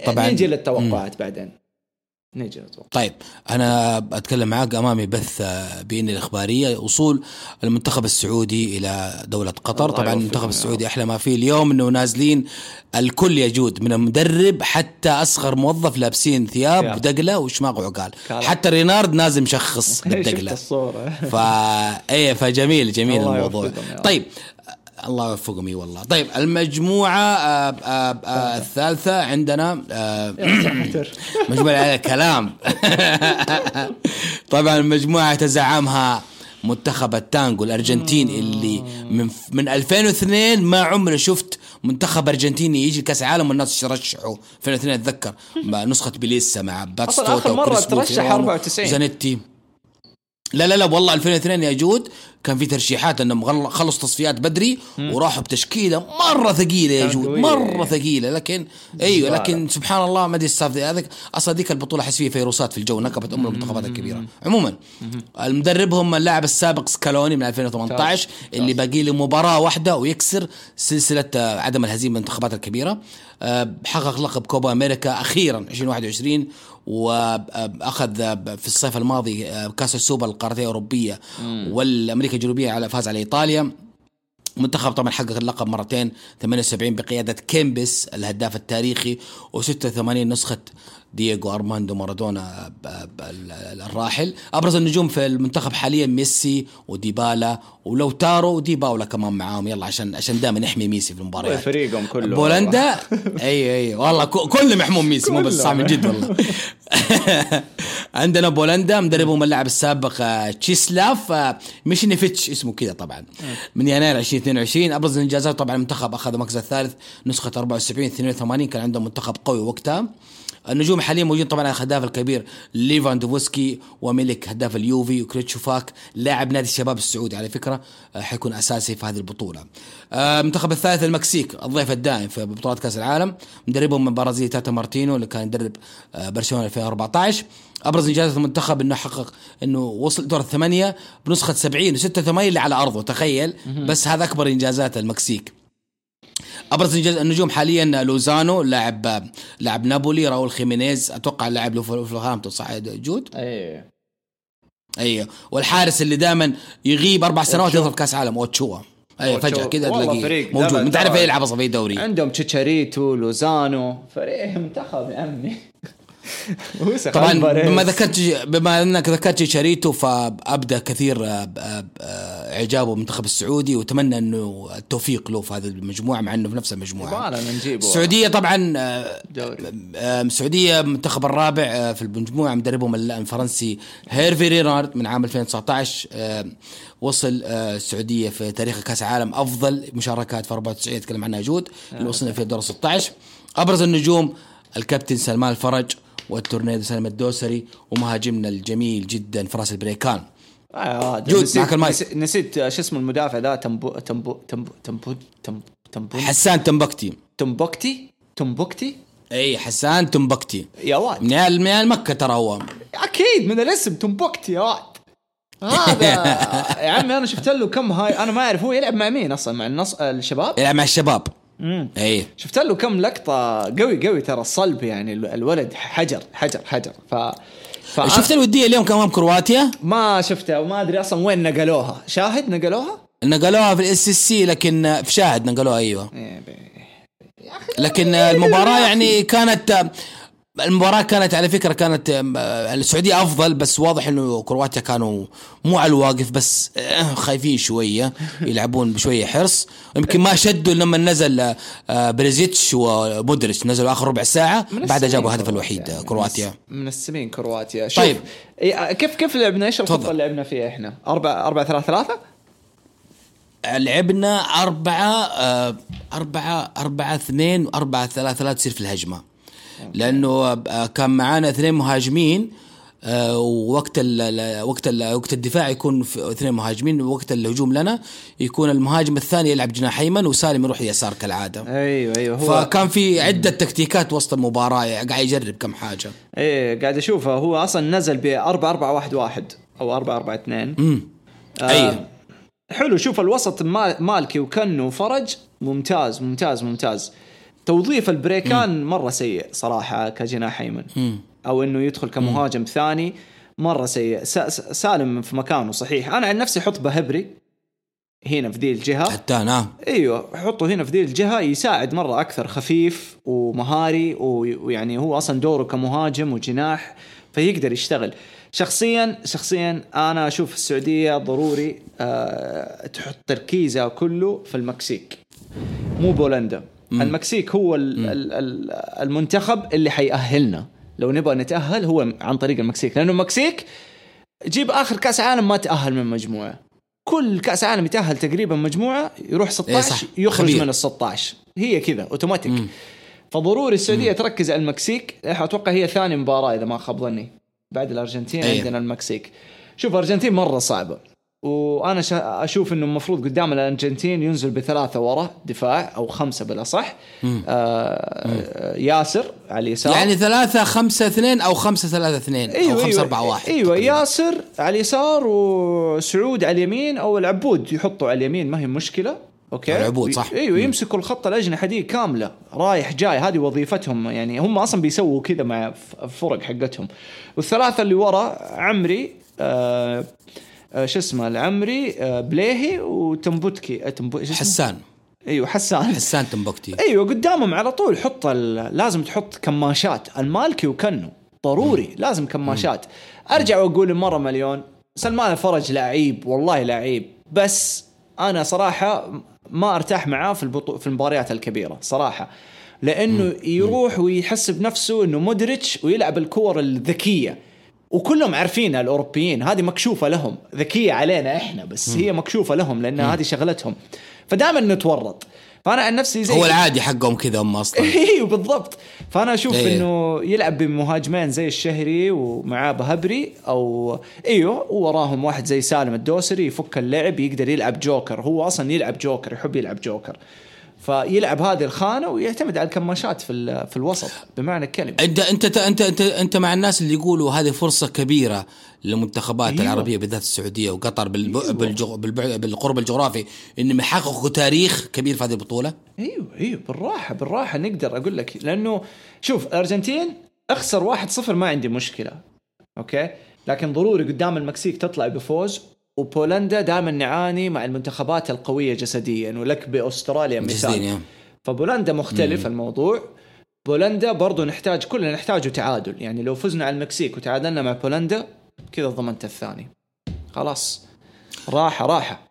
طبعاً. طبعا نجي للتوقعات بعدين. نجي للتوقعات طيب أنا أتكلم معاك أمامي بث بين الإخبارية. وصول المنتخب السعودي إلى دولة قطر. طبعا المنتخب السعودي أحلى ما فيه اليوم إنه نازلين الكل يجود من المدرب حتى أصغر موظف لابسين ثياب. ودقله وشماغ وعقال. حتى رينارد نازل مشخص بالدقله الصورة. فا إيه فجميل جميل الموضوع. طيب الله يوفقهم إي والله. طيب المجموعة آه آه آه الثالثة عندنا آه مجموعة على كلام طبعا المجموعة تزعمها منتخب التانجو الأرجنتيني اللي من من 2002 ما عمري شفت منتخب أرجنتيني يجي كأس عالم والناس يرشحوا. 2002 أتذكر. نسخة بيليسا مع أصلاً باتيستوتا آخر مرة وكريس ترشح بوفيرونو 94. زانيتي لا لا لا والله 2002 يا جود كان في ترشيحات إنهم خلصوا تصفيات بدري وراحوا بتشكيلة مرة ثقيلة يا جود قوية. مرة ثقيلة. لكن أيوه. لكن سبحان الله ما أدري السالفه هذاك. أصلا ذيك البطولة أحس فيها فيروسات في الجو نكبت ام المنتخبات الكبيرة. عموما المدرب هم اللاعب السابق سكالوني من 2018 اللي باقي له مباراة واحدة ويكسر سلسلة عدم الهزيمة من المنتخبات الكبيرة. حقق لقب كوبا أمريكا أخيرا 2021 وأخذ في الصيف الماضي آه، كأس السوبر القارتين الأوروبية والأمريكا الجنوبية على فاز على إيطاليا. منتخب طبعا حقق اللقب مرتين 78 بقيادة كيمبس الهداف التاريخي و86 نسخة دييغو أرماندو مارادونا الراحل. أبرز النجوم في المنتخب حاليا ميسي وديبالا ولوتارو ودي باول كمان معاهم. يلا عشان عشان دائما نحمي ميسي في المباريات فريقهم كله بولندا؟ اي أي. والله كل محموم ميسي مو بس من جد والله. عندنا بولندا مدربهم اللاعب السابق آه، تشيسلاف آه، ميشينيفيتش اسمه كذا طبعا. من يناير 2022 أبرز الإنجازات طبعا المنتخب أخذ المركز الثالث نسخة 74 82 كان عندهم منتخب قوي وقتها. النجوم حاليا موجودين طبعا الهداف الكبير ليفاندوفسكي وميلك هداف اليوفي وكريتشوفاك لاعب نادي الشباب السعودي على فكرة آه، حيكون أساسي في هذه البطولة. آه، المنتخب الثالث المكسيك الضيف الدائم في بطولات كأس العالم مدربهم من برازيل تاتا مارتينو اللي كان يدرب آه، برشلونة 2014 أبرز إنجازات المنتخب إنه حقق إنه وصل دور الثمانية بنسخة 70 و86 اللي على أرضه تخيل بس هذا أكبر إنجازات المكسيك. أبرز النج- النجوم حاليا لوزانو لاعب لاعب نابولي راول خيمينيز أتوقع لاعب وولفرهامبتون صح جود؟ إيه أيوه والحارس اللي دائما يغيب أربع سنوات. يدخل كأس عالم اوتشوا أيوه. فجأة كذا تلاقيه موجود أنت عارف يلعب أصلا في الدوري عندهم تشيتشاريتو لوزانو فريق منتخب يا عمي طبعا. بما ذكرت بما أنك ذكرت شاريتو فأبدأ كثير آه، ب- آه، إعجابه بالمنتخب السعودي وأتمنى أنه التوفيق له في هذه المجموعة مع أنه في نفس المجموعة. السعودية طبعا آه، آه، السعودية المنتخب الرابع آه، في المجموعة مدربهم ال- الفرنسي هيرفي رينارد من عام 2019 آه، وصل آه، السعودية في تاريخ كأس العالم أفضل مشاركات في 94 يتكلم عنها جود اللي وصلنا في دور 16 أبرز النجوم الكابتن سلمان الفرج. والتورنيدو سالم الدوسري ومهاجمنا الجميل جدا فراس البريكان. آه جود، نسيت- معك المايك. نسيت- آه، شو اسمه المدافع ذا؟ تمبو تمبو تمبو تمبو تمبو تمبو حسان تنبكتي. تمبوكتي تمبوكتي إي حسان تنبكتي. يا واد. من عيال من مكة ترى هو. أكيد من الاسم تمبوكتي يا واد. هذا يا عمي أنا شفت له كم هاي أنا ما أعرف هو يلعب مع مين أصلا؟ مع النص الشباب؟ يلعب مع الشباب. امم اي شفت له كم لقطة قوي قوي ترى صلب يعني ال- الولد حجر حجر حجر. ف ف شفت الودية اليوم كان امام كرواتيا ما شفتها وما أدري أصلا وين نقلوها. شاهد نقلوها؟ نقلوها في ال SSC لكن في شاهد نقلوها أيوه. إيه بي- لكن المباراة يعني كانت المباراة كانت على فكرة كانت آه، السعودية أفضل بس واضح إنه كرواتيا كانوا مو على الواقف بس آه، خايفين شوية يلعبون بشوية حرص يمكن ما شدوا لما نزل آه، بريزيتش ومودريتش نزلوا آخر ربع ساعة بعدها جابوا الهدف. الوحيد آه، كرواتيا منسمين كرواتيا شوف طيب. كيف كيف لعبنا إيش تفضل. اللي لعبنا فيها إحنا؟ 4 4 3 3 لعبنا أربعة آه، أربعة أربعة اثنين أربعة ثلاثة ثلاثة تصير في الهجمة لأنه آه، كان معانا اثنين مهاجمين آه، ووقت ال ال- وقت ال وقت الدفاع يكون في اثنين مهاجمين ووقت الهجوم لنا يكون المهاجم الثاني يلعب جناح أيمن وسالم يروح يسار كالعادة. أيوه أيوه هو فكان في عدة تكتيكات وسط المباراة قاعد يجرب كم حاجة. إيه قاعد اشوفه هو أصلا نزل ب 4 4 1 1 أو 4 4 2 امم أي. حلو شوف الوسط ما- مالكي وكنو وفرج ممتاز ممتاز ممتاز. توظيف البريكان مرة سيء صراحة كجناح أيمن. أو إنه يدخل كمهاجم ثاني مرة سيء. سا- سا- سالم في مكانه صحيح. أنا عن نفسي أحط بهبري هنا في ذي الجهة. حتى أنا. أيوه حطه هنا في ذي الجهة يساعد مرة أكثر خفيف ومهاري وي- ويعني هو أصلا دوره كمهاجم وجناح فيقدر يشتغل. شخصيا شخصيا أنا أشوف السعودية ضروري أه تحط تركيزها كله في المكسيك مو بولندا. المكسيك هو ال ال ال المنتخب اللي حيأهلنا. لو نبغى نتأهل هو عن طريق المكسيك لأنه المكسيك جيب آخر كأس عالم ما تأهل من مجموعة. كل كأس عالم يتأهل تقريبا مجموعة يروح 16 إيه صح. يخرج خبير. من ال 16 هي كذا أوتوماتيك. فضروري السعودية تركز على المكسيك. أتوقع هي ثاني مباراة إذا ما خاب ظني. بعد الأرجنتين إيه. عندنا المكسيك. شوف الارجنتين مرة صعبة. وأنا شا- أشوف إنه المفروض قدام الأرجنتين ينزل بثلاثة ورا دفاع أو خمسة بالاصح آه ياسر على اليسار. يعني ثلاثة خمسة اثنين أو خمسة ثلاثة اثنين أو خمسة أربعة واحد أيوه تقريباً. ياسر على اليسار وسعود على اليمين أو العبود يحطوا على اليمين ما هي مشكلة. okay؟ العبود، صح. أيوه يمسكوا الخط الأجنحة دي كاملة رايح جاي هذه وظيفتهم يعني هم أصلا بيسووا كذا مع الفرق حقتهم. والثلاثة اللي ورا عمري آه شو اسمه العمري آه بليهي وتنبوتكي. آه تنبو... حسان. أيوه حسان. حسان تنبكتي أيوه قدامهم على طول حط لازم تحط كماشات. المالكي وكنو. ضروري لازم كماشات. أرجع وأقول مرة مليون. سلمان الفرج لعيب والله لعيب. بس أنا صراحة ما أرتاح معاه في البطو... في المباريات الكبيرة صراحة. لأنه يروح ويحسب نفسه إنه مودريتش ويلعب الكور الذكية. وكلهم عارفينها الأوروبيين هذه مكشوفة لهم ذكية علينا إحنا بس هي مكشوفة لهم لأن هذه شغلتهم. فدائما نتورط. فأنا عن نفسي زي هو العادي حقهم كذا هم أصلا. أيوه بالضبط. فأنا أشوف إيه. إنه يلعب بمهاجمين زي الشهري ومعاه بهبري أو أيوه ووراهم واحد زي سالم الدوسري يفك اللعب يقدر يلعب جوكر. هو أصلا يلعب جوكر يحب يلعب جوكر. فيلعب هذه الخانة ويعتمد على الكماشات في في الوسط بمعنى الكلمة انت انت انت انت أنت مع الناس اللي يقولوا هذه فرصة كبيرة للمنتخبات أيوة. العربية بالذات السعودية وقطر بالب... أيوة. بالجغ... بالقرب الجغرافي إنهم يحققوا تاريخ كبير في هذه البطولة أيوه أيوه بالراحة بالراحة نقدر أقول لك لأنه شوف الأرجنتين أخسر 1-0 ما عندي مشكلة okay لكن ضروري قدام المكسيك تطلع بفوز وبولندا دائما نعاني مع المنتخبات القوية جسديا ولك بأستراليا مثال. فبولندا مختلف الموضوع. بولندا برضو نحتاج كلنا نحتاجه تعادل. يعني لو فزنا على المكسيك وتعادلنا مع بولندا كذا ضمنت الثاني. خلاص. راحة راحة.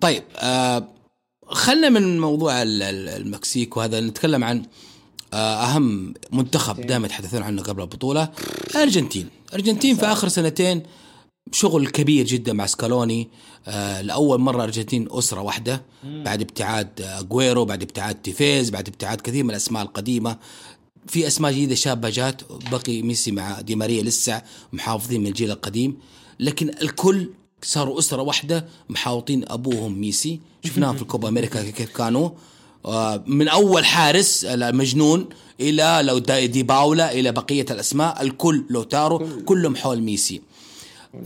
طيب آه خلنا من موضوع ال- ال- المكسيك وهذا نتكلم عن آه أهم منتخب دائما يتحدثون عنه قبل البطولة الارجنتين الارجنتين في آخر سنتين شغل كبير جدا مع سكالوني. آه لأول مرة الأرجنتين أسرة واحدة بعد ابتعاد أجويرو بعد ابتعاد تيفيز بعد ابتعاد كثير من الأسماء القديمة. في أسماء جديدة شابة جات بقي ميسي مع دي ماريا لسه محافظين من الجيل القديم. لكن الكل صاروا أسرة واحدة محاوطين أبوهم ميسي. شفناهم في الكوبا أمريكا كيف كانوا. آه، من أول حارس المجنون إلى لو دي باولا إلى بقية الأسماء. الكل لوتارو كلهم حول ميسي.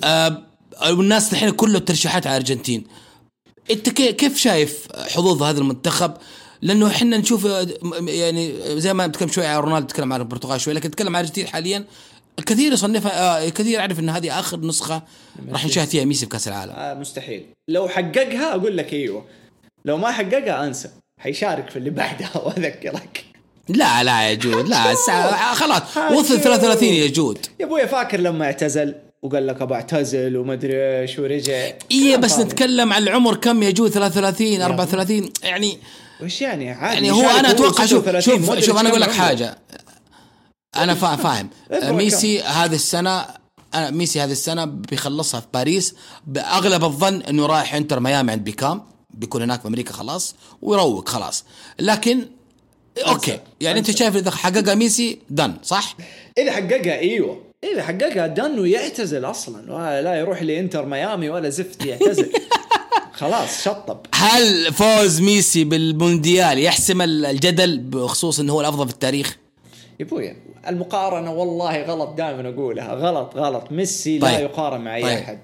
آه، والناس الحين كله ترشيحات على الأرجنتين. انت كي- كيف شايف حظوظ هذا المنتخب؟ لأنه إحنا نشوف آه، يعني زي ما نتكلم شوي على رونالدو نتكلم عن البرتغال شوي لكن نتكلم عن الأرجنتين حاليا. الكثير يصنفها آه، الكثير يعرف إن هذه آخر نسخة راح نشاهد فيها ميسي في كأس العالم. آه مستحيل. لو حققها أقول لك إيوه. لو ما حققها أنسى. حيشارك في اللي بعدها وأذكرك. لا لا يا جود لا خلاص. وصل 33 يا جود يا أبوي فاكر لما اعتزل؟ وقال لك ابى اعتزل وما أدري إيش ورجع. إيه كلام بس فاضي. نتكلم عن العمر كم يا جود 33 34 يعني وش يعني؟ عادي يعني هو أنا أتوقع شوف 36 شوف شوف أنا أقول لك؟ حاجة. أنا فا- فاهم. اصبر ميسي هذه السنة أنا ميسي هذه السنة بيخلصها في باريس بأغلب الظن إنه رايح إنتر ميامي عند بيكام. بيكون هناك في أمريكا خلاص ويروق خلاص. لكن okay. يعني أنت شايف إذا حققها ميسي؟ done صح؟ إذا حققها إيوه. إذا حققها done ويعتزل أصلا ولا لا يروح لإنتر ميامي ولا زفت يعتزل خلاص شطب هل فوز ميسي بالمونديال يحسم الجدل بخصوص إنه هو الأفضل في التاريخ؟ يا أبوي المقارنة والله غلط دائما أقولها غلط غلط ميسي لا طيب. يقارن مع أي طيب. أحد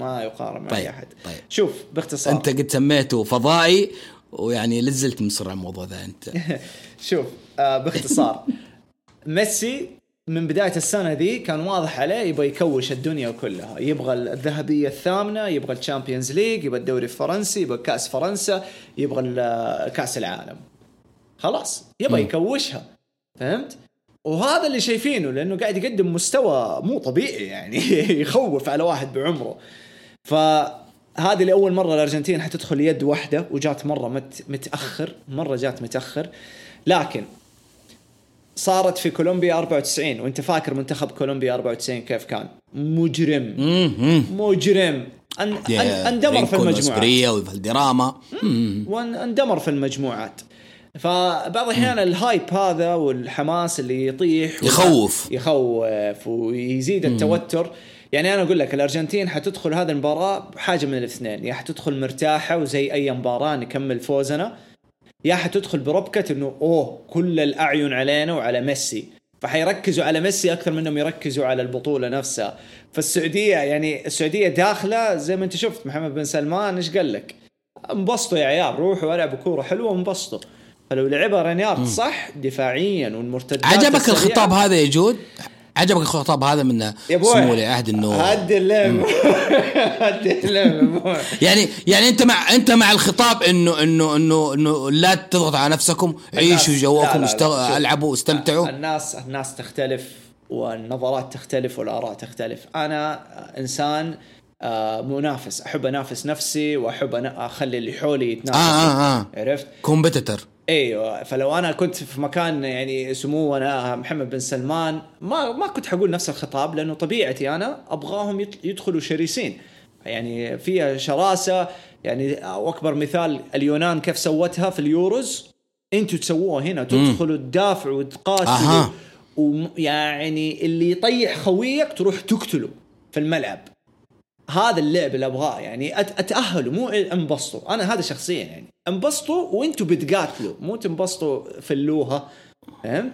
ما يقارن مع طيب. اي أحد طيب. شوف باختصار أنت قد سميته فضائي ويعني لازلت مصر على الموضوع ذا أنت شوف آه باختصار ميسي من بداية السنة ذي كان واضح عليه يبغى يكوش الدنيا كلها. يبغى الذهبية الثامنة يبغى ال Champions League يبغى الدوري الفرنسي يبغى كأس فرنسا يبغى كأس العالم. خلاص يبغى يكوشها. فهمت؟ وهذا اللي شايفينه لأنه قاعد يقدم مستوى مو طبيعي يعني يخوف على واحد بعمره. فهذه لأول مرة الأرجنتين حتدخل يد واحدة وجات مرة مت متأخر مرة جات متأخر. لكن صارت في كولومبيا 94 وأنت فاكر منتخب كولومبيا 94 كيف كان؟ مجرم. مجرم. أن أندمر في المجموعات. وأسبريا وفالدراما واندمر في المجموعات. فبعض الأحيان ال hype هذا والحماس اللي يطيح يخوف. يخوف ويزيد التوتر. يعني أنا أقول لك الأرجنتين حتدخل هذه المباراة بحاجة من الاثنين. يا حتدخل مرتاحة وزي أي مباراة نكمل فوزنا. يا حتدخل بربكة إنه أوه كل الأعين علينا وعلى ميسي. فحيركزوا على ميسي أكثر منهم يركزوا على البطولة نفسها. فالسعودية يعني السعودية داخلة زي ما أنت شفت محمد بن سلمان إيش قال لك؟ انبسطوا يا عيال روحوا ألعبوا كورة حلوة وانبسطوا. فلو لعبها رينيارد صح دفاعيا والمرتدات عجبك الخطاب هذا يا جود؟ عجبك الخطاب هذا من سمو ولي العهد انه هدي اللعب. هدي اللعب. يعني يعني أنت مع أنت مع الخطاب إنه إنه إنه إنه لا تضغط على نفسكم عيشوا جواكم. العبوا استمتعوا. الناس الناس تختلف والنظرات تختلف والآراء تختلف. أنا إنسان آه، منافس أحب أنافس نفسي وأحب أنا أخلي اللي حولي يتنافسوا آه آه آه. عرفت؟ competitor إيوه فلو أنا كنت في مكان يعني سمو أنا محمد بن سلمان ما ما كنت حقول نفس الخطاب لأنه طبيعتي أنا أبغاهم يدخلوا شرسين يعني فيها شراسة يعني واكبر مثال اليونان كيف سوتها في اليوروز؟ أنتوا تسووها هنا تدخلوا تدافعوا وتقاتلوا. ويعني اللي يطيح خويك تروح تقتله في الملعب. هذا اللعب اللي أبغاه يعني اتاهلوا مو انبسطوا أنا هذا شخصيا يعني انبسطوا وأنتم بتقاتلوا مو تنبسطوا فلوها فهمت؟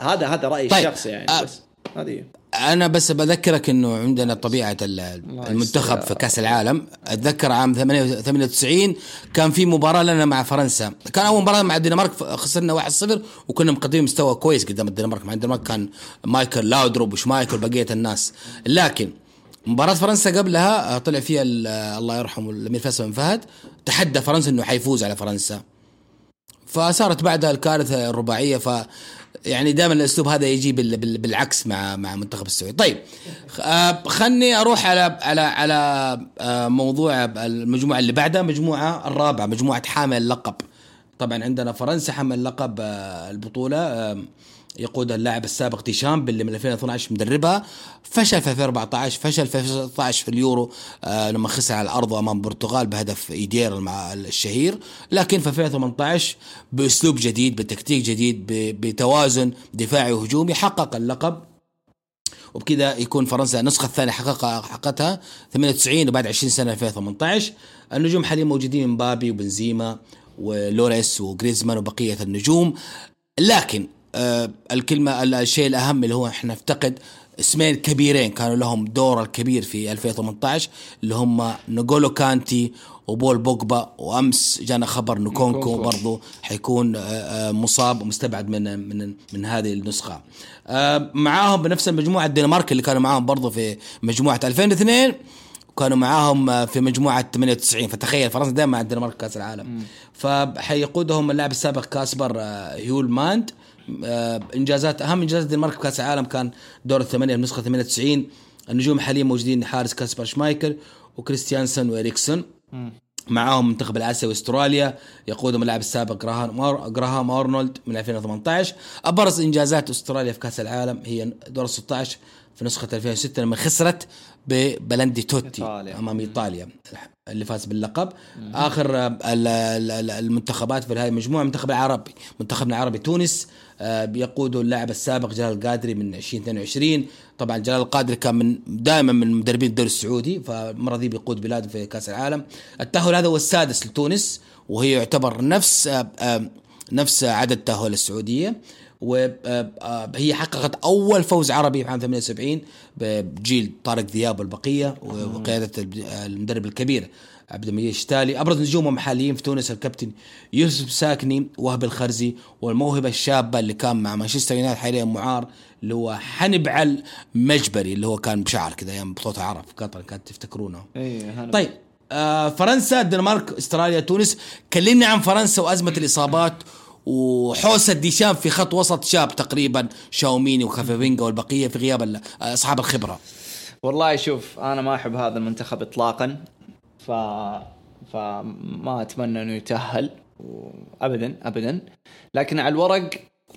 هذا هذا رأيي طيب. الشخصي يعني آه. بس هذه. أنا بس بذكرك إنه عندنا طبيعة ال- المنتخب في كأس العالم أتذكر عام 98 كان في مباراة لنا مع فرنسا كان أول مباراة مع الدنمارك خسرنا 1-0 وكنا مقدمين مستوى كويس قدام الدنمارك مع الدنمارك كان مايكل لاودروب وشمايكل بقية الناس لكن مباراة فرنسا قبلها آه، طلع فيها آه، الله يرحمه الأمير فيصل بن فهد تحدى فرنسا إنه حيفوز على فرنسا فصارت بعدها الكارثة الرباعية ف يعني دائما الأسلوب هذا يجي بال- بال- بالعكس مع مع منتخب السعودية. طيب آه، خلني أروح على على على موضوع المجموعة اللي بعدها مجموعة الرابعة مجموعة حامل اللقب. طبعا عندنا فرنسا حمل لقب البطولة يقودها اللاعب السابق ديشامب اللي من 2012 مدربها. فشل في 2014 فشل في 2016 في اليورو آه لما خسر على الأرض أمام البرتغال بهدف إيدير الشهير. لكن في 2018 بأسلوب جديد بتكتيك جديد بتوازن دفاعي وهجومي حقق اللقب. وبكذا يكون فرنسا النسخة الثانية حققها حققتها. 98 وبعد 20 سنة 2018 النجوم حاليا موجودين مبابي وبنزيما ولوريس وجريزمان وبقية النجوم. لكن آه الكلمة الشيء الأهم اللي هو إحنا نفتقد اسمين كبيرين كانوا لهم دور الكبير في 2018 اللي هم نيجولو كانتي وبول بوجبا وأمس جانا خبر نكونكو. برضو حيكون آه، آه، مصاب ومستبعد من من من هذه النسخة. معاهم بنفس المجموعة الدنمارك اللي كانوا معاهم برضو في مجموعة 2002 وكانوا معاهم في مجموعة 98 فتخيل فرنسا دائما مع الدنمارك كأس العالم. فحيقودهم اللاعب السابق كاسبر هيولماند إنجازات أهم إنجازات الدنمارك في كأس العالم كان دور الثمانية بنسخة 98 النجوم حاليا موجودين حارس كاسبر شمايكل وكريستيانسن وإريكسون معاهم منتخب الاسيوي استراليا يقودهم اللاعب السابق جراهام أرنولد من 2018 أبرز إنجازات أستراليا في كأس العالم هي دور 16 في نسخة 2006 لما خسرت ببلندي توتي إيطاليا. أمام إيطاليا اللي فاز باللقب. آخر آه، ال- ال- ال- المنتخبات في هذه المجموعة المنتخب العربي منتخبنا العربي تونس. آه، بيقوده اللاعب السابق جلال القادري من 2022 طبعا جلال القادري كان من دائما من مدربين الدوري السعودي فالمره دي بيقود بلاده في كأس العالم. التأهل هذا هو السادس لتونس وهي يعتبر نفس آه، آه، نفس عدد تأهل السعودية. وهي حققت أول فوز عربي في عام 78 بجيل طارق ذياب والبقيه وقيادة المدرب الكبير. عبد المجيد الشتالي. أبرز نجومهم حاليا في تونس الكابتن يوسف ساكني وهب الخرزي والموهبة الشابة اللي كان مع مانشستر يونايتد حاليا معار اللي هو حنبعل مجبري اللي هو كان بشعر كذا أيام بطوله العرب في قطر كانت تفتكرونه. هلا طيب آه فرنسا الدنمارك استراليا تونس. كلمني عن فرنسا وأزمة الإصابات وحوسة ديشام في خط وسط شاب تقريبا شاوميني وكافيفينجا والبقية في غياب ال- أصحاب الخبرة. والله شوف أنا ما أحب هذا المنتخب اطلاقا. ف فما أتمنى إنه يتأهل. ابدا ابدا. لكن على الورق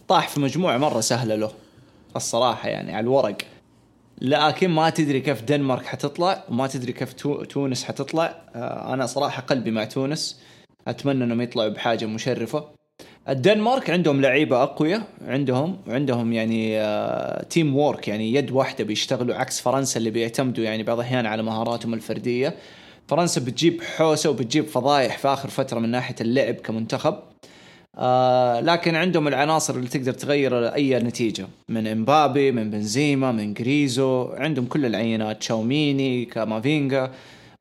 طاح في مجموعه مرة سهلة له الصراحة يعني على الورق. لكن ما تدري كيف دنمارك حتطلع وما تدري كيف تو- تونس حتطلع. آه، أنا صراحة قلبي مع تونس. أتمنى إنهم يطلعوا بحاجة مشرفة. الدنمارك عندهم لعيبة أقوياء عندهم عندهم يعني آه teamwork يعني يد واحدة بيشتغلوا عكس فرنسا اللي بيعتمدوا يعني بعض الاحيان على مهاراتهم الفردية. فرنسا بتجيب حوسة وبتجيب فضايح في آخر فترة من ناحية اللعب كمنتخب. آه لكن عندهم العناصر اللي تقدر تغير أي نتيجة. من إمبابي من بنزيما من جريزمان. عندهم كل العينات. تشواميني كامافينجا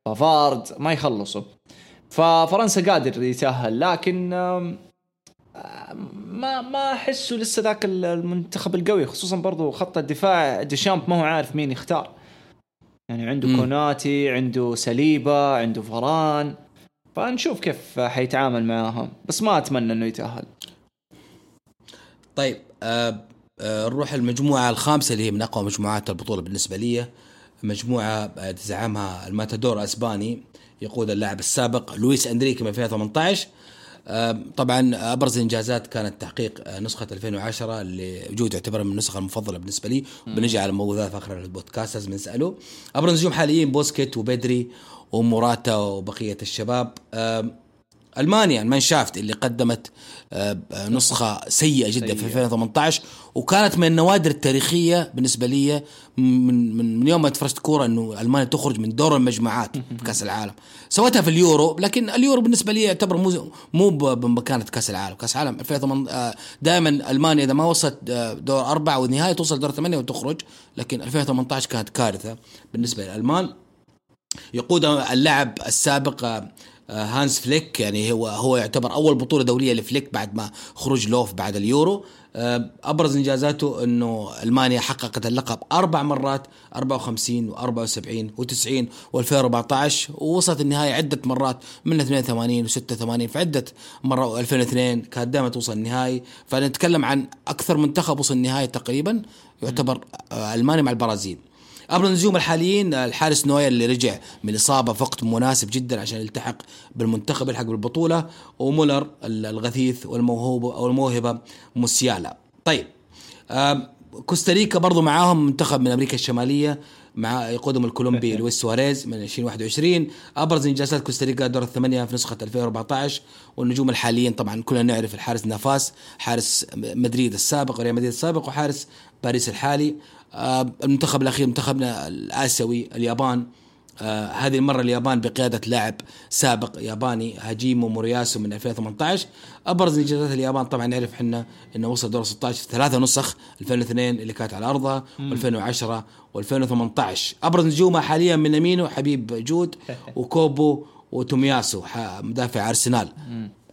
بافارد ما يخلصوا. ففرنسا قادر يتأهل لكن ما ما أحسه لسه ذاك المنتخب القوي خصوصا برضو خط الدفاع. ديشامب ما هو عارف مين يختار. يعني عنده. كوناتي عنده سليبا عنده فران. فنشوف كيف حيتعامل معاهم. بس ما أتمنى إنه يتأهل. طيب آه آه نروح المجموعة الخامسة اللي هي من أقوى مجموعات البطولة بالنسبة لي. مجموعة آه، تزعمها الماتادور الأسباني يقود اللاعب السابق لويس انريكي من 2018 آه، طبعا أبرز الانجازات كانت تحقيق آه، نسخة 2010 اللي وجود يعتبر من النسخة المفضلة بالنسبة لي. بنجي على الموضوع ذا في اخر البودكاست لازم نسأله. أبرز نجوم حاليين بوسكيتس وبدري وموراتا وبقية الشباب. ألمانيا المانشافت اللي قدمت آه، آه، نسخة سيئة جدا في 2018 وكانت من النوادر التاريخية بالنسبة لي من من, من يوم ما تفرجت كورة إنه ألمانيا تخرج من دور المجموعات في كأس العالم. سوتها في اليورو لكن اليورو بالنسبة لي يعتبر مو مو بمكانه كأس العالم. كأس العالم 2018 دائما ألمانيا إذا ما وصلت دور أربعة ونهايته توصل دور ثمانية وتخرج لكن 2018 كانت كارثة بالنسبة للألمان. يقود اللاعب السابق آه، هانس فليك يعني هو هو يعتبر أول بطولة دولية لفليك بعد ما خروج لوف بعد اليورو. آه، أبرز إنجازاته إنه ألمانيا حققت اللقب أربع مرات 54 و74 و90 و2014 ووصلت النهاية عدة مرات من 82 و86 في عدة مرة 2002 كانت دائما توصل النهائي فنتكلم عن أكثر منتخب وصل النهائي تقريبا يعتبر آه، ألمانيا مع البرازيل. ابرز النجوم الحاليين الحارس نوير اللي رجع من اصابه في وقت مناسب جدا عشان يلتحق بالمنتخب يلحق بالبطولة ومولر الغثيث والموهوب أو الموهبه موسيالا. طيب كوستاريكا برضو معاهم منتخب من أمريكا الشمالية مع يقودهم الكولومبي لويس سواريز من 2021 أبرز إنجازات كوستاريكا دور الثمانية في نسخة 2014 والنجوم الحاليين طبعا كلنا نعرف الحارس نافاس حارس مدريد السابق وريال مدريد السابق وحارس باريس الحالي. المنتخب الأخير منتخبنا الآسيوي اليابان. آه هذه المرة اليابان بقيادة لاعب سابق ياباني هاجيمو مورياسو من 2018 أبرز إنجازات اليابان طبعا نعرف إحنا أنه وصل دور 16 في ثلاثة نسخ 2002 اللي كانت على أرضها و2010 و2018 أبرز نجومها حاليا من أمينو حبيب جود وكوبو وتومياسو مدافع أرسنال.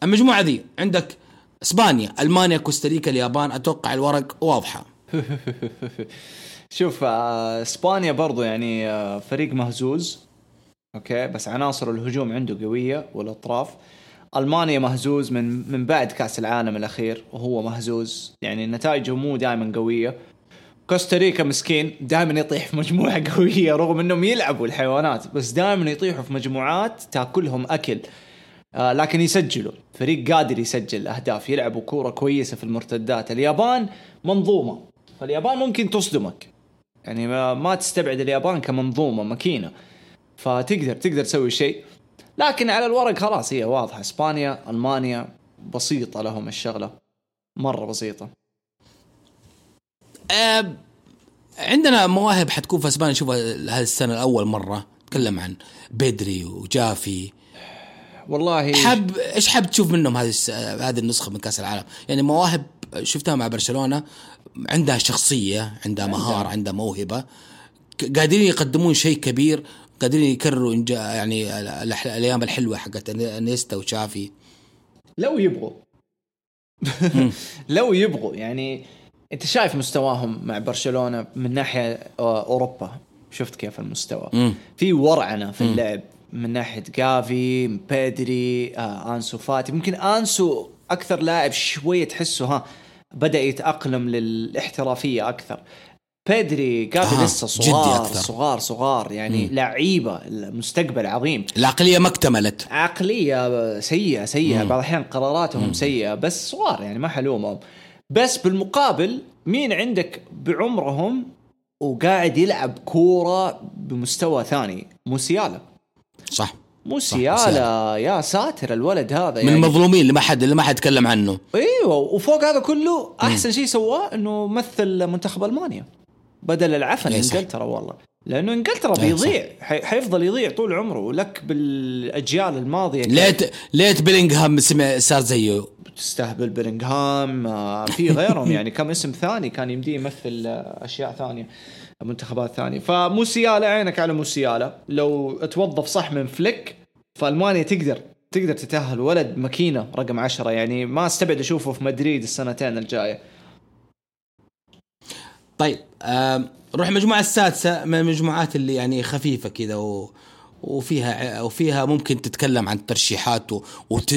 المجموعة ذي عندك إسبانيا ألمانيا كوستاريكا اليابان. أتوقع الورق واضحة. شوف آه، إسبانيا برضو يعني آه، فريق مهزوز. أوكي؟ بس عناصر الهجوم عنده قوية والأطراف. ألمانيا مهزوز من من بعد كأس العالم الأخير وهو مهزوز. يعني نتائجه مو دائما قوية. كوستاريكا مسكين دائما يطيح في مجموعة قوية رغم إنهم يلعبوا الحيوانات بس دائما يطيحوا في مجموعات تاكلهم أكل. آه لكن يسجلوا. فريق قادر يسجل أهداف يلعبوا كورة كويسة في المرتدات. اليابان منظومة. فاليابان ممكن تصدمك. يعني ما, ما تستبعد اليابان كمنظومة ماكينة. فتقدر تقدر تسوي شيء. لكن على الورق خلاص هي واضحة. إسبانيا ألمانيا بسيطة لهم الشغلة. مرة بسيطة. أه عندنا مواهب حتكون في إسبانيا. نشوفها هذه السنة الأول مرة نتكلم عن بدري وجافي. والله حب إيش حاب تشوف منهم هذه هذه النسخة من كأس العالم؟ يعني مواهب شفتها مع برشلونة عندها شخصية عندها مهارة عندها موهبة قادرين يقدمون شيء كبير قادرين يكرروا يعني الأيام الحلوة حقت أنيستا وشافي. لو يبغوا. لو يبغوا يعني أنت شايف مستواهم مع برشلونة من ناحية أوروبا؟ شفت كيف المستوى؟ في ورعنة في اللعب من ناحية جافي بيدري آه أنسو فاتي. ممكن أنسو أكثر لاعب شوية تحسه ها بدأ يتأقلم للاحترافية أكثر. بيدري جافي آه لسه صغار صغار صغار يعني مم. لعيبة المستقبل عظيم. العقلية ما اكتملت. عقلية سيئة سيئة. بعض الأحيان قراراتهم مم. سيئة بس صغار يعني ما حلومهم. بس بالمقابل مين عندك بعمرهم وقاعد يلعب كورة بمستوى ثاني؟ موسيالا. صح. موسيالا يا ساتر الولد هذا يعني. من المظلومين اللي ما حد اللي ما حد تكلم عنه. إيوه وفوق هذا كله أحسن شيء سواه إنه مثل منتخب ألمانيا. بدل العفن إيه، إنجلترا والله. لأنه إنجلترا إيه، بيضيع حيفضل يضيع طول عمره لك بالأجيال الماضية ليت ليت بيلينغهام صار زيه. تستهبل بيلينغهام آه، في غيرهم يعني. كم اسم ثاني كان يمديه يمثل آه، أشياء ثانية. منتخبات ثانية. فموسيالا عينك على موسيالا. لو توظف صح من فليك فألمانيا تقدر تقدر تتأهل. ولد ماكينة رقم عشرة. يعني ما استبعد أشوفه في مدريد السنتين الجاية. طيب نروح المجموعة السادسة من المجموعات اللي يعني خفيفة كذا و وفيها وفيها ممكن تتكلم عن الترشيحات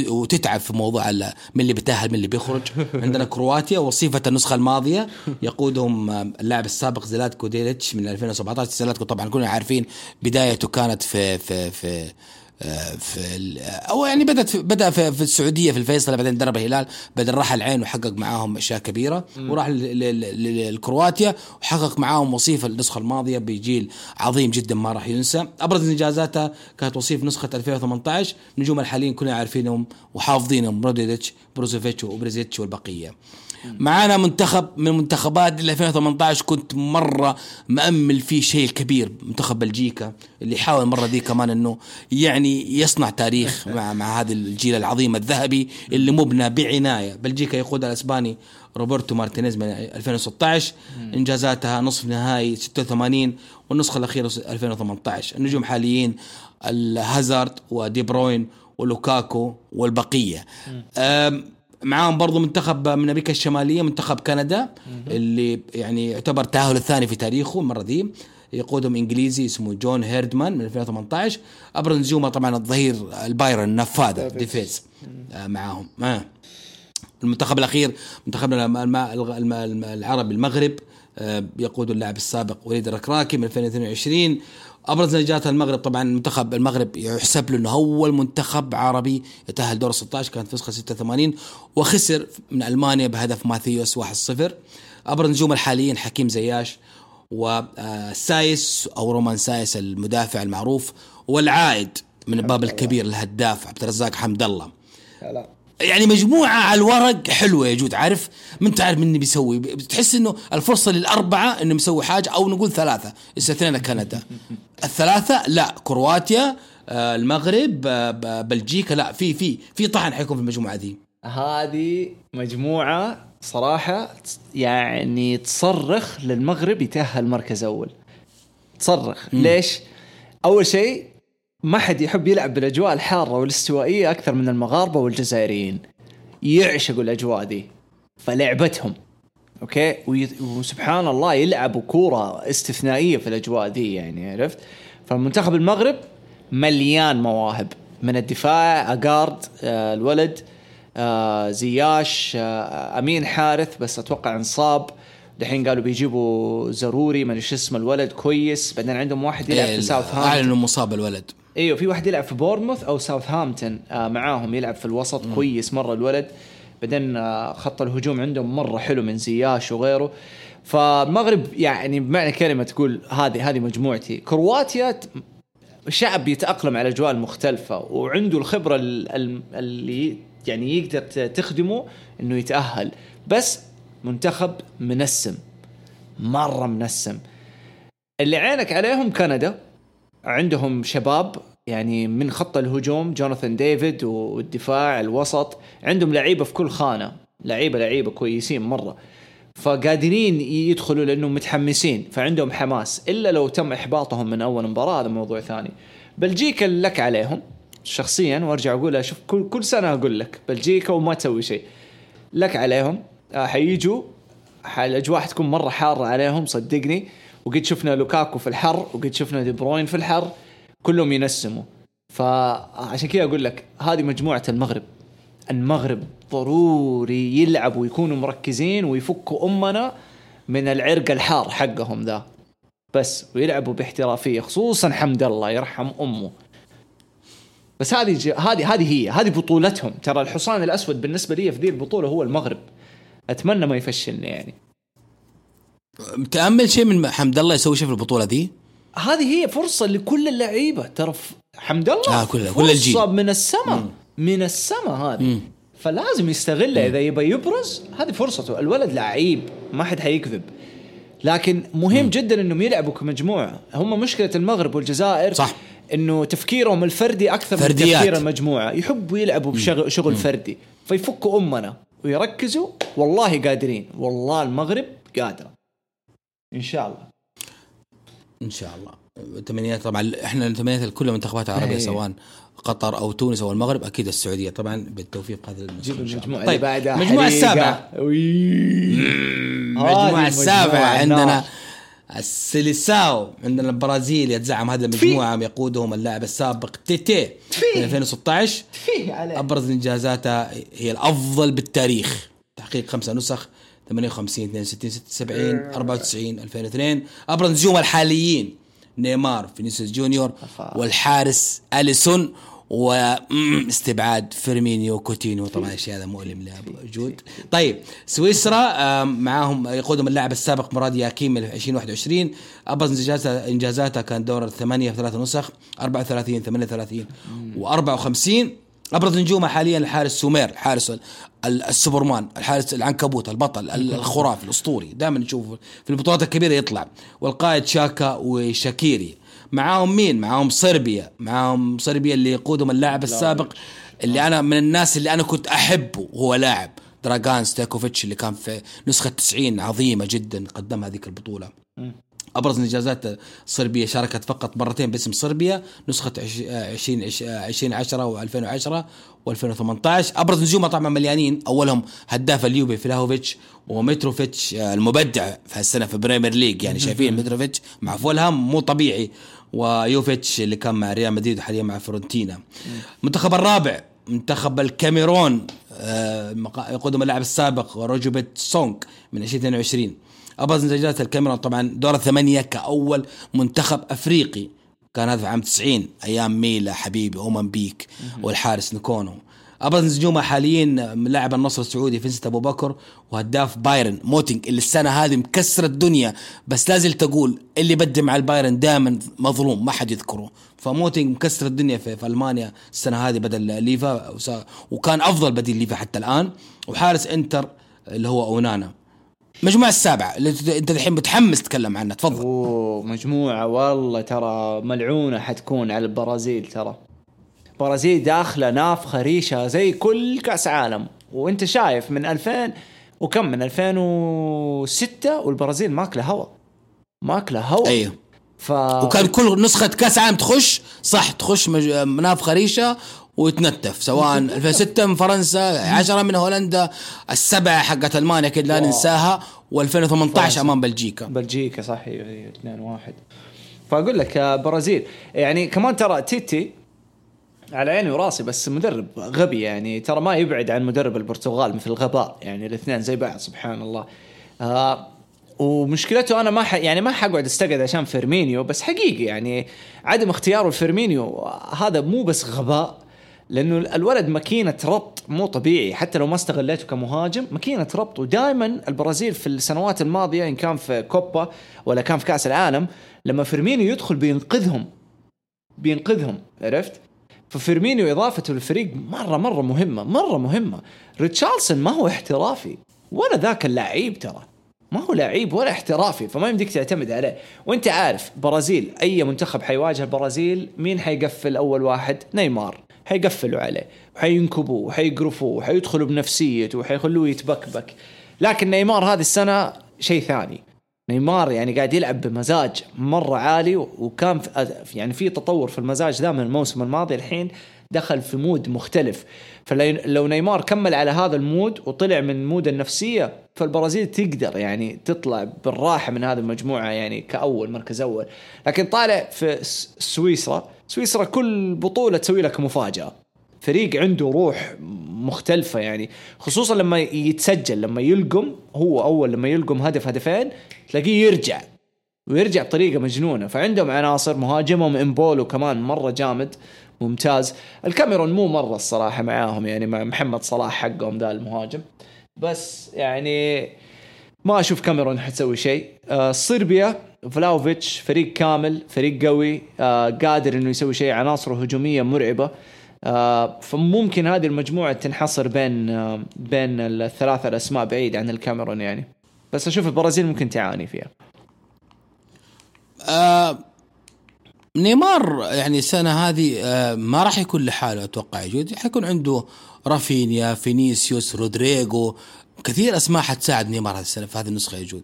وتتعب في موضوع من اللي بيتأهل من اللي بيخرج. عندنا كرواتيا وصيفة النسخة الماضية. يقودهم اللاعب السابق زلاتكو داليتش من 2017 زلاتكو طبعا كلنا عارفين بدايته كانت في في في في أو يعني بدات بدأ في, في السعودية في الفيصل بعدين درب الهلال بعدين راح العين وحقق معاهم أشياء كبيرة وراح ل- ل- لكرواتيا وحقق معاهم وصيف النسخة الماضية بجيل عظيم جدا ما راح ينسى. أبرز إنجازاته كانت وصيف نسخة 2018 نجوم الحاليين كلنا عارفينهم وحافظينهم مودريتش بروزوفيتش وبريزيتش والبقية. معانا منتخب من المنتخبات اللي 2018 كنت مرة مأمل فيه شيء كبير منتخب بلجيكا اللي حاول المرة دي كمان إنه يعني يصنع تاريخ مع مع هذا الجيل العظيم الذهبي اللي مبنى بعناية. بلجيكا يقودها الاسباني روبرتو مارتينيز من 2016 إنجازاتها نصف نهائي 86 والنسخة الأخيرة 2018 النجوم حاليين هازارد ودي بروين ولوكاكو والبقية. معاهم برضو منتخب من أمريكا الشمالية منتخب كندا اللي يعني يعتبر التاهل الثاني في تاريخه المرة دي. يقودهم إنجليزي اسمه جون هيردمان من 2018 أبرز نجومه طبعا الظهير البايرن النفاذة ديفيز. آه، معاهم. آه. المنتخب الأخير منتخبنا العربي المغرب. آه، يقود اللاعب السابق وليد الركراكي من 2022 أبرز إنجازات المغرب طبعا منتخب المغرب يحسب له إنه أول منتخب عربي يتأهل دور 16 كانت نسخه 86 وخسر من ألمانيا بهدف ماثيوس 1-0 أبرز نجوم الحاليين حكيم زياش وسايس أو رومان سايس المدافع المعروف والعائد من الباب الكبير الهداف عبد الرزاق حمد الله. يعني مجموعة على الورق حلوة يا جود عارف؟ ما انت عارف مين بيسوي. بتحس إنه الفرصة للأربعة إنه مسوي حاجة أو نقول ثلاثة. استثنينا كندا. الثلاثة لا كرواتيا آه، المغرب آه، بلجيكا لا في في في طحن حيكون في المجموعة ذي هذه مجموعة صراحة يعني تصرخ للمغرب يتأهل مركز أول. تصرخ. ليش؟ أول شيء ما حد يحب يلعب بالأجواء الحارة والاستوائية أكثر من المغاربة والجزائريين. يعشقوا الأجواء دي. فلعبتهم. أوكي؟ وي- وسبحان الله يلعبوا كورة استثنائية في الأجواء دي يعني عرفت؟ فمنتخب المغرب مليان مواهب. من الدفاع اجارد آه الولد آه زياش آه أمين حارث بس أتوقع انصاب. دحين قالوا بيجيبوا زروري ما ادري شو اسمه الولد كويس. بعدين عندهم واحد يلعب في ساوثهامبتون اعلن انه مصاب الولد. إيوه في واحد يلعب في بورنموث أو ساوثهامبتون آه معاهم يلعب في الوسط كويس مرة الولد. بعدين آه خط الهجوم عندهم مرة حلو من زياش وغيره. فالمغرب يعني بمعنى كلمة تقول هذه هذه مجموعتي. كرواتيا شعب يتأقلم على الاجواء المختلفة وعنده الخبرة ال- ال- اللي يعني يقدر تخدمه إنه يتأهل. بس منتخب منسم مرة منسم. اللي عينك عليهم كندا. عندهم شباب يعني من خط الهجوم جوناثان ديفيد والدفاع الوسط. عندهم لعيبة في كل خانة. لعيبة لعيبة كويسين مرة. فقادرين يدخلوا لأنهم متحمسين فعندهم حماس. إلا لو تم إحباطهم من أول مباراة هذا موضوع ثاني. بلجيكا لك عليهم. شخصيا وأرجع اقولها شوف كل كل سنة أقول لك بلجيكا وما تسوي شيء. لك عليهم. آه، حيجوا ح- الأجواء حتكون مرة حارة عليهم صدقني. وقد شفنا لوكاكو في الحر وقد شفنا دي بروين في الحر كلهم ينسموا. فعشان كذا أقول لك هذه مجموعة المغرب. المغرب ضروري يلعبوا ويكونوا مركزين ويفكوا أمنا من العرق الحار حقهم ذا. بس ويلعبوا باحترافية خصوصا حمد الله يرحم أمه. بس هذه هذه هذه هي هذه بطولتهم. ترى الحصان الأسود بالنسبة لي في ذي البطولة هو المغرب. أتمنى ما يفشلني يعني. متامل شيء من حمد الله يسوي شيء في البطولة ذي؟ هذه هي فرصة لكل اللعيبة. ترى حمد الله آه، كل- كل فرصة الجيل. من السماء. من السماء هذه. فلازم يستغلها إذا يبى يبرز هذه فرصته. الولد لعيب ما حد حيكذب. لكن مهم جدا إنهم يلعبوا كمجموعة. هم مشكلة المغرب والجزائر صح. إنه تفكيرهم الفردي أكثر من فرديات. تفكير المجموعة. يحبوا يلعبوا بشغل شغل فردي. فيفكوا أمنا ويركزوا. والله قادرين. والله المغرب قادرة. إن شاء الله إن شاء الله تمنيات طبعا إحنا تمنيات لكل المنتخبات العربيه أي. سواء قطر أو تونس أو المغرب أكيد السعودية طبعا بالتوفيق في هذا جيب. المجموعة طيب بعدها المجموعه. السابعة. المجموعه السابعة عندنا. السيليساو عندنا البرازيل يتزعم هذه المجموعة يقودهم اللاعب السابق تيتي من 2016 فيه عليه أبرز إنجازاته هي الأفضل بالتاريخ تحقيق خمسة نسخ 58 62 76 94 2002 أبرز نجوم الحاليين نيمار فينيسيوس جونيور والحارس أليسون واستبعاد فيرمينيو كوتينيو. طبعا الشيء هذا مؤلم لجود طيب سويسرا معاهم يقودهم اللاعب السابق مراد ياكين 2021 أبرز انجازاته انجازاته كان دور الثمانية في ثلاث نسخ 34 38 و54 أبرز نجومه حاليا الحارس سومير حارس السوبرمان الحارس العنكبوت البطل الخرافي الأسطوري. دائما نشوف في البطولات الكبيرة يطلع. والقائد شاكا وشاكيري. معاهم مين؟ معاهم صربيا. معاهم صربيا اللي يقودهم اللاعب السابق اللي أنا من الناس اللي أنا كنت أحبه وهو لاعب دراغان ستيكوفيتش اللي كان في نسخة 90 عظيمة جدا قدمها هذيك البطولة. أبرز انجازات صربيا شاركت فقط مرتين باسم صربيا نسخة 20 2010 و2010 و2018 أبرز نجومها طبعا مليانين. أولهم هداف اليوفي فلاهوفيتش ومتروفيتش المبدع في هالسنة في Premier League يعني شايفين متروفيتش مع فولهام مو طبيعي ويوفيتش اللي كان مع ريال مدريد وحاليا مع فيورنتينا المنتخب الرابع منتخب الكاميرون آه، يقودهم اللاعب السابق ريغوبيرت سونغ من 2022 أبرز انجازات الكاميرون طبعا دور الثمانية كأول منتخب أفريقي. كان هذا في عام 90 أيام ميلا حبيبي أومن بيك والحارس نكونو. أبرز نجومه حاليا لاعب النصر السعودي فينسنت أبو بكر وهداف بايرن. موتينج اللي السنة هذه مكسر الدنيا بس لازل تقول اللي بدي مع البايرن دائما مظلوم ما حد يذكره. فموتينج مكسر الدنيا في, في ألمانيا السنة هذه بدل ليفا وكان أفضل بديل ليفا حتى الآن. وحارس إنتر اللي هو أونانا. مجموعة السابعة اللي انت الحين متحمس تتكلم عنها تفضل. أوه مجموعة والله ترى ملعونة حتكون على البرازيل ترى. البرازيل داخلة نافخة ريشة زي كل كأس عالم. وانت شايف من 2000 وكم من 2006 والبرازيل ماكلة هوا. ماكلة هوا. أيوه. ف... وكان كل نسخة كأس عالم تخش صح تخش مج... منافخة ريشة ويتنتف سواء 2006 من فرنسا 10 من هولندا السبعة حقت ألمانيا أكيد لا ننساها و2018 أمام بلجيكا. بلجيكا صح 2 1 فأقول لك برازيل. يعني كمان ترى تيتي على عيني وراسي بس مدرب غبي يعني. ترى ما يبعد عن مدرب البرتغال في الغباء يعني الاثنين زي بعض سبحان الله. آه ومشكلته أنا ما ح... يعني ما حقعد أستقعد عشان فيرمينيو بس حقيقي يعني عدم اختياره لفيرمينيو هذا مو بس غباء لأنه الولد ماكينة ربط مو طبيعي. حتى لو ما استغليته كمهاجم ماكينة ربط. ودائما البرازيل في السنوات الماضية إن كان في كوبا ولا كان في كأس العالم لما فيرمينيو يدخل بينقذهم. بينقذهم عرفت؟ ففيرمينيو اضافته للفريق مرة مرة مهمة مرة مهمة. ريتشارلسون ما هو احترافي ولا ذاك اللعيب ترى. ما هو لعيب ولا احترافي فما يمديك تعتمد عليه. وأنت عارف برازيل أي منتخب حيواجه البرازيل مين حيقفل أول واحد؟ نيمار. حيقفلوا عليه وحينكبوه وحيقرفوه وحيدخلوا بنفسيته وحيخلوه يتبكبك. لكن نيمار هذه السنة شيء ثاني. نيمار يعني قاعد يلعب بمزاج مرة عالي وكان في يعني في تطور في المزاج ذا من الموسم الماضي الحين دخل في mood مختلف. فلو نيمار كمل على هذا ال mood وطلع من mood النفسية فالبرازيل تقدر يعني تطلع بالراحة من هذه المجموعة يعني كأول مركز أول. لكن طالع في سويسرا سويسرا كل بطولة تسوي لك مفاجأة. فريق عنده روح مختلفة يعني. خصوصا لما يتسجل لما يلقم هو أول لما يلقم هدف هدفين تلاقيه يرجع. ويرجع بطريقة مجنونة. فعندهم عناصر مهاجمهم إمبولو كمان مرة جامد ممتاز. الكاميرون مو مرة الصراحة معاهم يعني مع محمد صلاح حقهم ذا المهاجم. بس يعني ما أشوف كاميرون حتسوي شيء. آه صربيا فلاهوفيتش فريق كامل فريق قوي آه قادر إنه يسوي شيء عناصره هجوميه مرعبة. آه فممكن هذه المجموعة تنحصر بين آه بين الثلاثة الأسماء بعيد عن الكاميرون يعني. بس أشوف البرازيل ممكن تعاني فيها. آه نيمار يعني السنة هذه آه ما راح يكون لحاله أتوقع يجود حيكون عنده رافينيا فينيسيوس رودريجو. كثير أسماء حتساعد نيمار هذه السنة في هذه النسخة يجود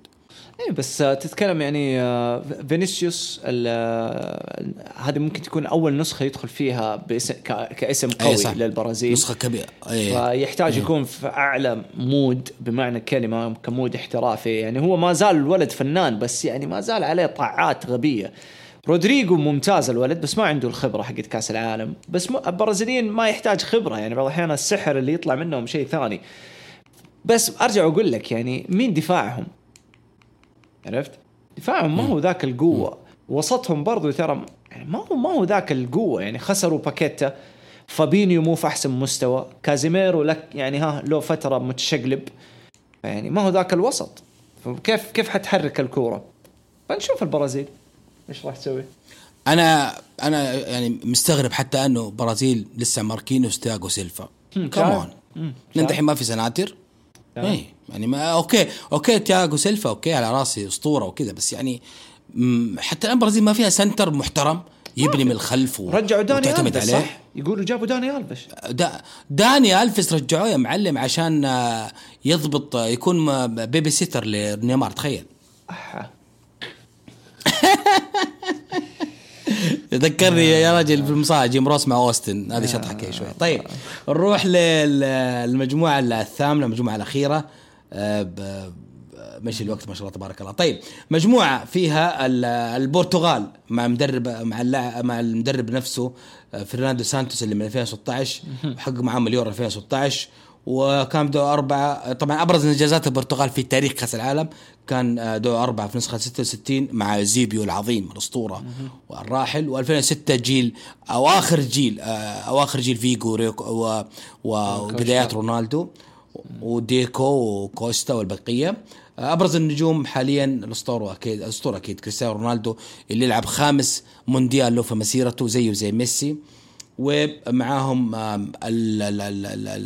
اي بس تتكلم يعني آه، فينيسيوس آه، هذه ممكن تكون أول نسخة يدخل فيها باسم كاسم قوي صح. للبرازيل. نسخة كبيرة. أي. فيحتاج أي. يكون في أعلى mood بمعنى الكلمة ك mood احترافي. يعني هو ما زال الولد فنان بس يعني ما زال عليه طلعات غبية. رودريجو ممتاز الولد بس ما عنده الخبرة حقت كأس العالم. بس البرازيليين ما يحتاج خبرة. يعني بعض الأحيان السحر اللي يطلع منهم شيء ثاني. بس أرجع أقول لك يعني مين دفاعهم؟ عرفت؟ دفاعهم ما هو ذاك القوة. وسطهم برضو ترى يعني ما هو ما هو ذاك القوة يعني خسروا باكيتا. فابينيو مو في أحسن مستوى. كازيميرو لك يعني ها له فترة متشقلب. يعني ما هو ذاك الوسط. فكيف كيف حتحرك الكورة؟ فنشوف البرازيل. إيش راح تسوي؟ أنا أنا يعني مستغرب حتى أنه برازيل لسه ماركينوس تياغو سيلفا. كمان انت الحين ما في سناتر؟ اي يعني ما okay okay تياغو سيلفا okay على رأسي أسطورة وكذا بس يعني حتى الآن برازيل ما فيها center محترم يبني من الخلف و... رجعوا داني وتعتمد عليه. صح؟ يقولوا جابوا داني الفش دا داني ألفيس رجعوه يا معلم عشان آه، يضبط آه، يكون babysitter لنيمار تخيل. ذكرني يا راجل في المصارعه جيم روس مع أوستن. هذه شطحة شوي. طيب نروح للمجموعة الثامنة المجموعة الأخيرة. آه، مشي الوقت ما شاء الله تبارك الله. طيب مجموعة فيها البرتغال مع مدرب مع مع المدرب نفسه آه، فرناندو سانتوس اللي من 2016 وحقق معاهم اليورو 2016 وكان دور أربعة طبعا أبرز إنجازات البرتغال في تاريخ كأس العالم كان آه، دور أربعة في نسخة 66 مع يوزيبيو العظيم الأسطورة والراحل و2006 جيل أو آخر جيل آه، أو آخر جيل فيجو وبدايات رونالدو. وديكو وكوستا والبقية. أبرز النجوم حاليا الأسطورة أكيد الأسطورة أكيد كريستيانو رونالدو اللي لعب خامس مونديال له في مسيرته زيه زي ميسي. ومعاهم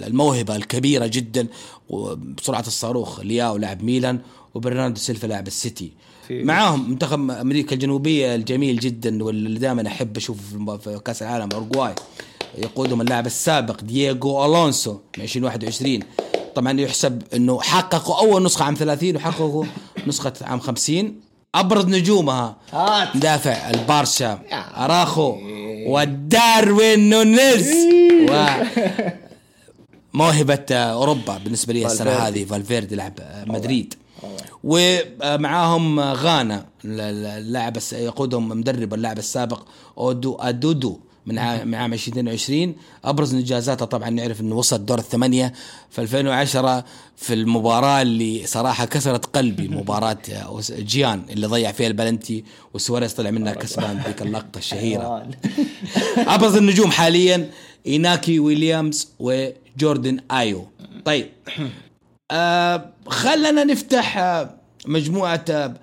الموهبة الكبيرة جدا بسرعة الصاروخ. لياو لاعب ميلان وبرناردو سيلفا لاعب السيتي. معاهم منتخب أمريكا الجنوبية الجميل جدا واللي دائما أحب أشوفه في كأس العالم اورجواي يقودهم اللاعب السابق دييغو ألونسو 2021 طبعا يحسب إنه حققوا أول نسخة عام 30 وحققوا نسخة عام 50 ابرز نجومها. مدافع البارشا أراخو وداروين نونيز. و موهبة أوروبا بالنسبة لي السنة هذه. فالفيردي لعب مدريد. ومعاهم غانا اللاعب يقودهم مدرب اللاعب السابق أوتو أدو. من عام من عام 2022 أبرز إنجازاته طبعا نعرف إنه وصل دور الثمانية. في 2010 في المباراة اللي صراحة كسرت قلبي مباراة جيان اللي ضيع فيها البلنتي وسواريز طلع منها كسبان ذيك اللقطة الشهيرة. أبرز النجوم حاليا إيناكي ويليامز وجوردن آيو. طيب آه خلنا نفتح آه، مجموعة آه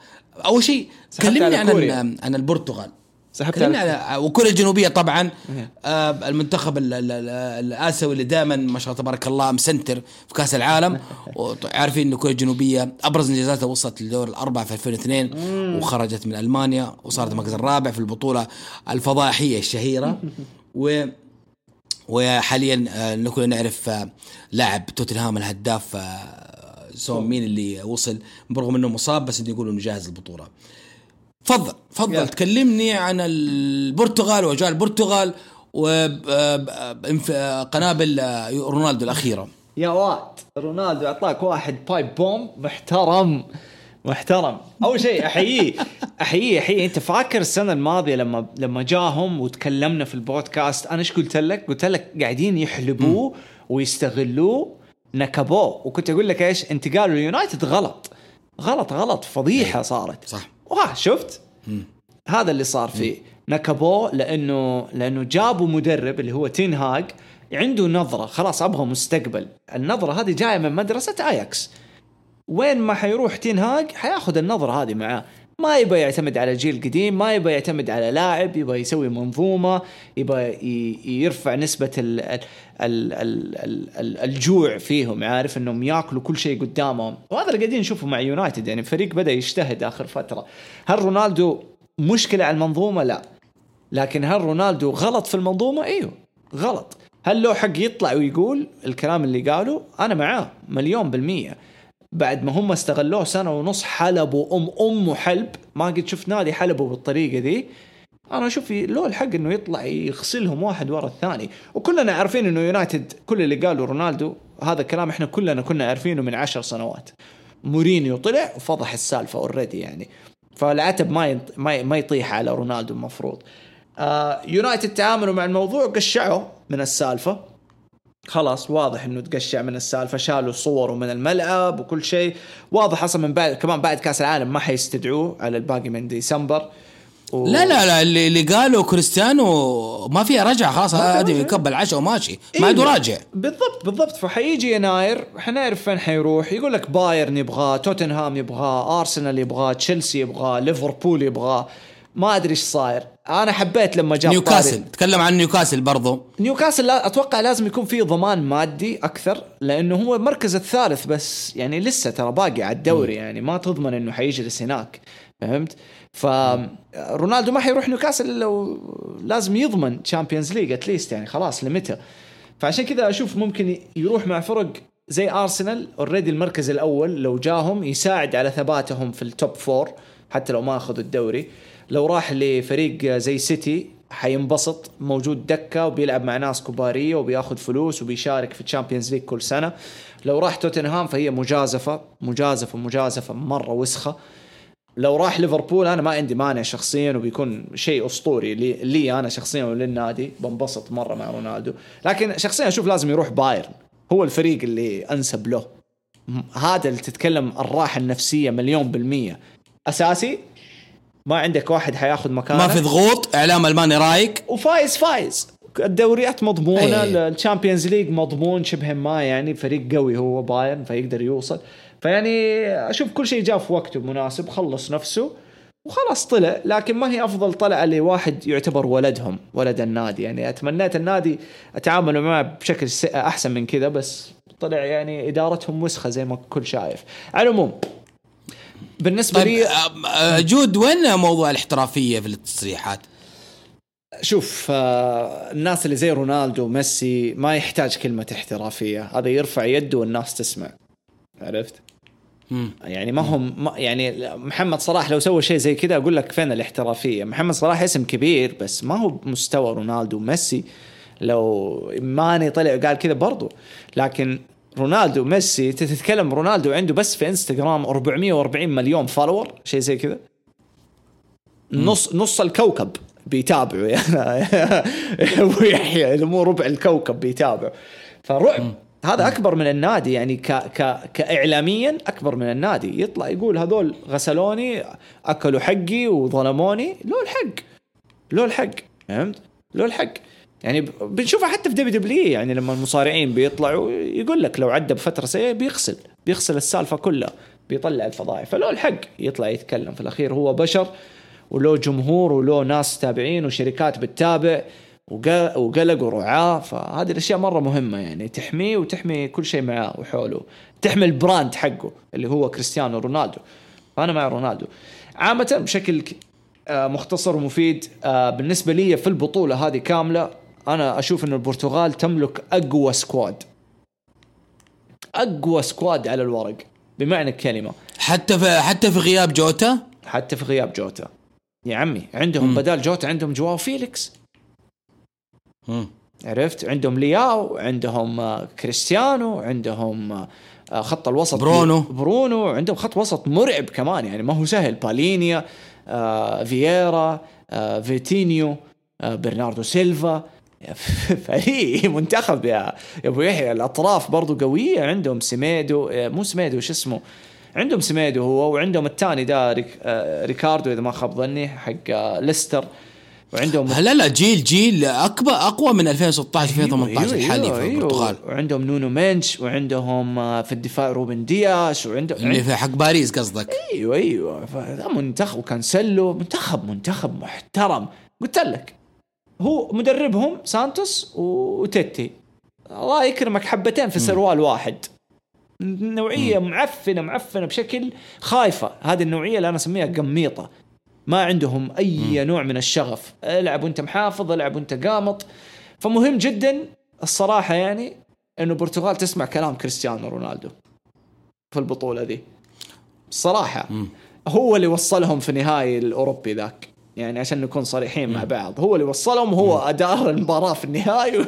أول شيء كلمني عن عن البرتغال. سحبت على وكوريا الجنوبية طبعا آه المنتخب الآسيوي اللي دائما ما شاء الله تبارك الله مسنتر في كأس العالم. وعارفين انه كوريا الجنوبية أبرز انجازاتها وصلت لدور الأربعة في 2002 وخرجت من ألمانيا وصارت المركز الرابع في البطولة الفضائحيه الشهيرة. و وحاليا آه نكون نعرف آه لاعب توتنهام الهداف آه سون مين اللي وصل برغم إنه مصاب بس يقولوا إنه جاهز البطولة. تفضل تفضل تكلمني عن البرتغال وأجواء البرتغال وقنابل رونالدو الأخيرة. يا واد رونالدو أعطاك واحد بايب بوم محترم محترم. أول شيء أحييه أحييه أحييه. أنت فاكر السنة الماضية لما لما جاهم وتكلمنا في البودكاست؟ أنا إيش قلت لك؟ قلت لك قاعدين يحلبوه ويستغلوه نكبوه وكنت أقول لك إيش؟ انتقاله اليونايتد غلط. غلط غلط. فضيحة إيه. صارت. صح. وها شفت؟ هذا اللي صار فيه نكبوه لأنه لأنه جابوا مدرب اللي هو تين هاج عنده نظرة خلاص أبغى مستقبل. النظرة هذه جاية من مدرسة آياكس. وين ما حيروح تين هاج حياخذ النظرة هذه معاه. ما يبغى يعتمد على جيل قديم ما يبغى يعتمد على لاعب يبغى يسوي منظومة يبغى يرفع نسبة ال ال ال ال ال الجوع فيهم عارف؟ إنهم ياكلوا كل شيء قدامهم. وهذا اللي قاعدين نشوفه مع يونايتد يعني فريق بدأ يجتهد آخر فترة. هل رونالدو مشكلة على المنظومة؟ لا. لكن هل رونالدو غلط في المنظومة؟ إيوه غلط. هل له حق يطلع ويقول الكلام اللي قاله؟ أنا معاه مليون بالمية. بعد ما هم استغلوه سنة ونص حلبوا ام ام حلب. ما قد شفت نادي حلبوا بالطريقة ذي أنا أشوف له الحق إنه يطلع يغسلهم واحد ورا الثاني. وكلنا عارفين إنه يونايتد كل اللي قاله رونالدو هذا الكلام إحنا كلنا كنا عارفينه من عشر سنوات. مورينيو طلع وفضح السالفة already يعني. فالعتب ما ما يطيح على رونالدو المفروض. آه يونايتد تعاملوا مع الموضوع قشعوا من السالفة. خلاص واضح إنه تقشع من السالفة شالوا صوره من الملعب وكل شيء. واضح أصلا من بعد كمان بعد كأس العالم ما حيستدعوه على الباقي من ديسمبر. و... لا لا لا اللي, اللي قالوا كريستيانو ما فيها رجعة خلاص هذه. يكب العشاء وماشي. إيه ما عاد راجع. بالضبط بالضبط. فحيجي يناير حنعرف فين حيروح. يقول لك بايرن يبغاه توتنهام يبغاه أرسنال يبغاه تشيلسي يبغاه ليفربول يبغاه. ما أدري إيش صاير. أنا حبيت لما جاء نيوكاسل. تكلم عن نيوكاسل برضو. نيوكاسل لا أتوقع لازم يكون في ضمان مادي أكثر لأنه هو المركز الثالث بس يعني لسه ترى باقي على الدوري يعني ما تضمن إنه حيجلس هناك فهمت؟ فرونالدو ما حيروح نيوكاسل إلا لو لازم يضمن Champions League at least يعني خلاص لمتى. فعشان كذا أشوف ممكن يروح مع فرق زي ارسنال already المركز الأول لو جاهم يساعد على ثباتهم في ال top four حتى لو ما أخذوا الدوري. لو راح لفريق زي سيتي حينبسط. موجود دكة وبيلعب مع ناس كبار وبياخذ فلوس وبيشارك في Champions League كل سنة. لو راح توتنهام فهي مجازفة. مجازفة مجازفة مرة وسخة. لو راح ليفربول أنا ما عندي مانع شخصيا وبيكون شيء أسطوري لي, لي أنا شخصيا وللنادي. بنبسط مرة مع رونالدو. لكن شخصيا أشوف لازم يروح بايرن. هو الفريق اللي أنسب له. هذا اللي تتكلم الراحة النفسية مليون بالمية. أساسي ما عندك واحد حياخذ مكانه. ما في ضغوط إعلام ألماني رايق وفايز فايز. الدوريات مضمونة أي. ال Champions League مضمون شبه ما يعني فريق قوي هو بايرن فيقدر يوصل. فيعني أشوف كل شيء جاء في وقته مناسب خلص نفسه وخلاص طلع. لكن ما هي أفضل طلعة لواحد يعتبر ولدهم ولد النادي. يعني أتمنيت النادي اتعاملوا معه بشكل أحسن من كذا بس طلع يعني إدارتهم وسخه زي ما الكل شايف. على العموم بالنسبة طيب لي آه، آه، جود وين موضوع الاحترافية في التصريحات؟ شوف آه، الناس اللي زي رونالدو وميسي ما يحتاج كلمة احترافية. هذا يرفع يده والناس تسمع. عرفت. يعني ما هم ما يعني محمد صلاح لو سوى شيء زي كذا أقول لك فين الاحترافية؟ محمد صلاح اسم كبير بس ما هو بمستوى رونالدو وميسي. لو ماني طلع قال كذا برضو. لكن رونالدو وميسي انت تتكلم رونالدو عنده بس في إنستغرام 440 مليون follower شيء زي كذا. نص نص الكوكب بيتابعوا يعني ويحيى مو ربع الكوكب بيتابعوا فرعب هذا أكبر من النادي يعني ك ك كاعلاميا أكبر من النادي. يطلع يقول هذول غسلوني أكلوا حقي وظلموني له الحق. له الحق. فهمت؟ له الحق. يعني بنشوفها حتى في WW يعني لما المصارعين بيطلعوا يقول لك لو عدى بفترة سيئة بيغسل بيغسل السالفة كلها بيطلع الفضائح. فله الحق يطلع يتكلم. في الأخير هو بشر وله جمهور وله ناس تابعين وشركات بتتابع وق- وقلق ورعاه فهذه الأشياء مرة مهمة يعني تحميه وتحمي كل شيء معاه وحوله. تحمي ال brand حقه اللي هو كريستيانو رونالدو. فانا مع رونالدو. عامة بشكل آه، مختصر ومفيد آه، بالنسبة لي في البطولة هذه كاملة أنا أشوف إن البرتغال تملك أقوى squad. أقوى squad على الورق بمعنى الكلمة. حتى في حتى في غياب جوتا؟ حتى في غياب جوتا. يا عمي عندهم مم. بدال جوتا عندهم جواو فيليكس. مم. عرفت؟ عندهم لياو عندهم آه، كريستيانو عندهم آه، آه، خط الوسط برونو. برونو. عندهم خط وسط مرعب كمان يعني ما هو سهل. بالينيا آه، فييرا آه، فيتينيا آه، برناردو سيلفا. فريق منتخب يا يا أبو يحيى. الأطراف برضو قوية. عندهم سميدو آه، مو سميدو شو اسمه؟ عندهم سميدو هو وعندهم الثاني ده ريك آه، ريكاردو إذا ما خاب ظني حق آه، ليستر. وعندهم لا لا جيل جيل أكبر أقوى من 2016 2018 أيوة، الحالي في أيوة. البرتغال. وعندهم نونو منديش وعندهم في الدفاع روبن دياش وعندهم اللي في حق باريس قصدك. أيوه أيوه. منتخب وكانسلو منتخب منتخب محترم. قلت لك هو مدربهم سانتوس وتيتي. الله يكرمك حبتين في سروال واحد. نوعية معفنة معفنة بشكل خايفة. هذه النوعية اللي أنا أسميها قميطة. ما عندهم أي نوع من الشغف. العب وأنت محافظ العب وأنت قامط. فمهم جدا الصراحة يعني أنه البرتغال تسمع كلام كريستيانو رونالدو في البطولة دي. الصراحة هو اللي وصلهم في نهائي الأوروبي ذاك. يعني عشان نكون صريحين مع بعض. هو اللي وصلهم وهو أدار المباراة في النهائي و-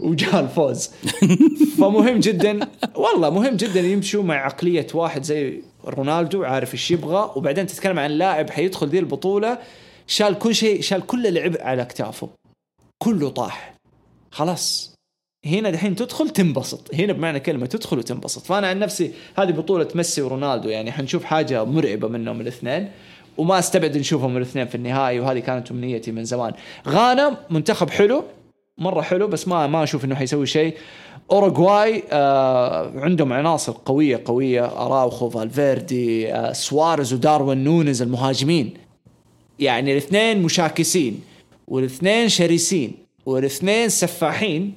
وجاء الفوز. فمهم جدا والله مهم جدا يمشوا مع عقلية واحد زي رونالدو عارف إيش يبغى وبعدين تتكلم عن لاعب حيدخل ذي البطولة. شال كل شيء شال كل العبء على اكتافه كله طاح. خلاص. هنا دحين تدخل تنبسط. هنا بمعنى كلمة تدخل وتنبسط. فأنا عن نفسي هذه بطولة ميسي ورونالدو يعني حنشوف حاجة مرعبة منهم الاثنين. وما استبعد نشوفهم الاثنين في النهائي وهذه كانت أمنيتي من زمان. غانا منتخب حلو مرة حلو بس ما ما أشوف إنه حيسوي شيء. أوروغواي آه عندهم عناصر قوية قوية. أراوخو فالفيردي آه سواريز وداروين نونز المهاجمين. يعني الاثنين مشاكسين والاثنين شرسين والاثنين سفاحين.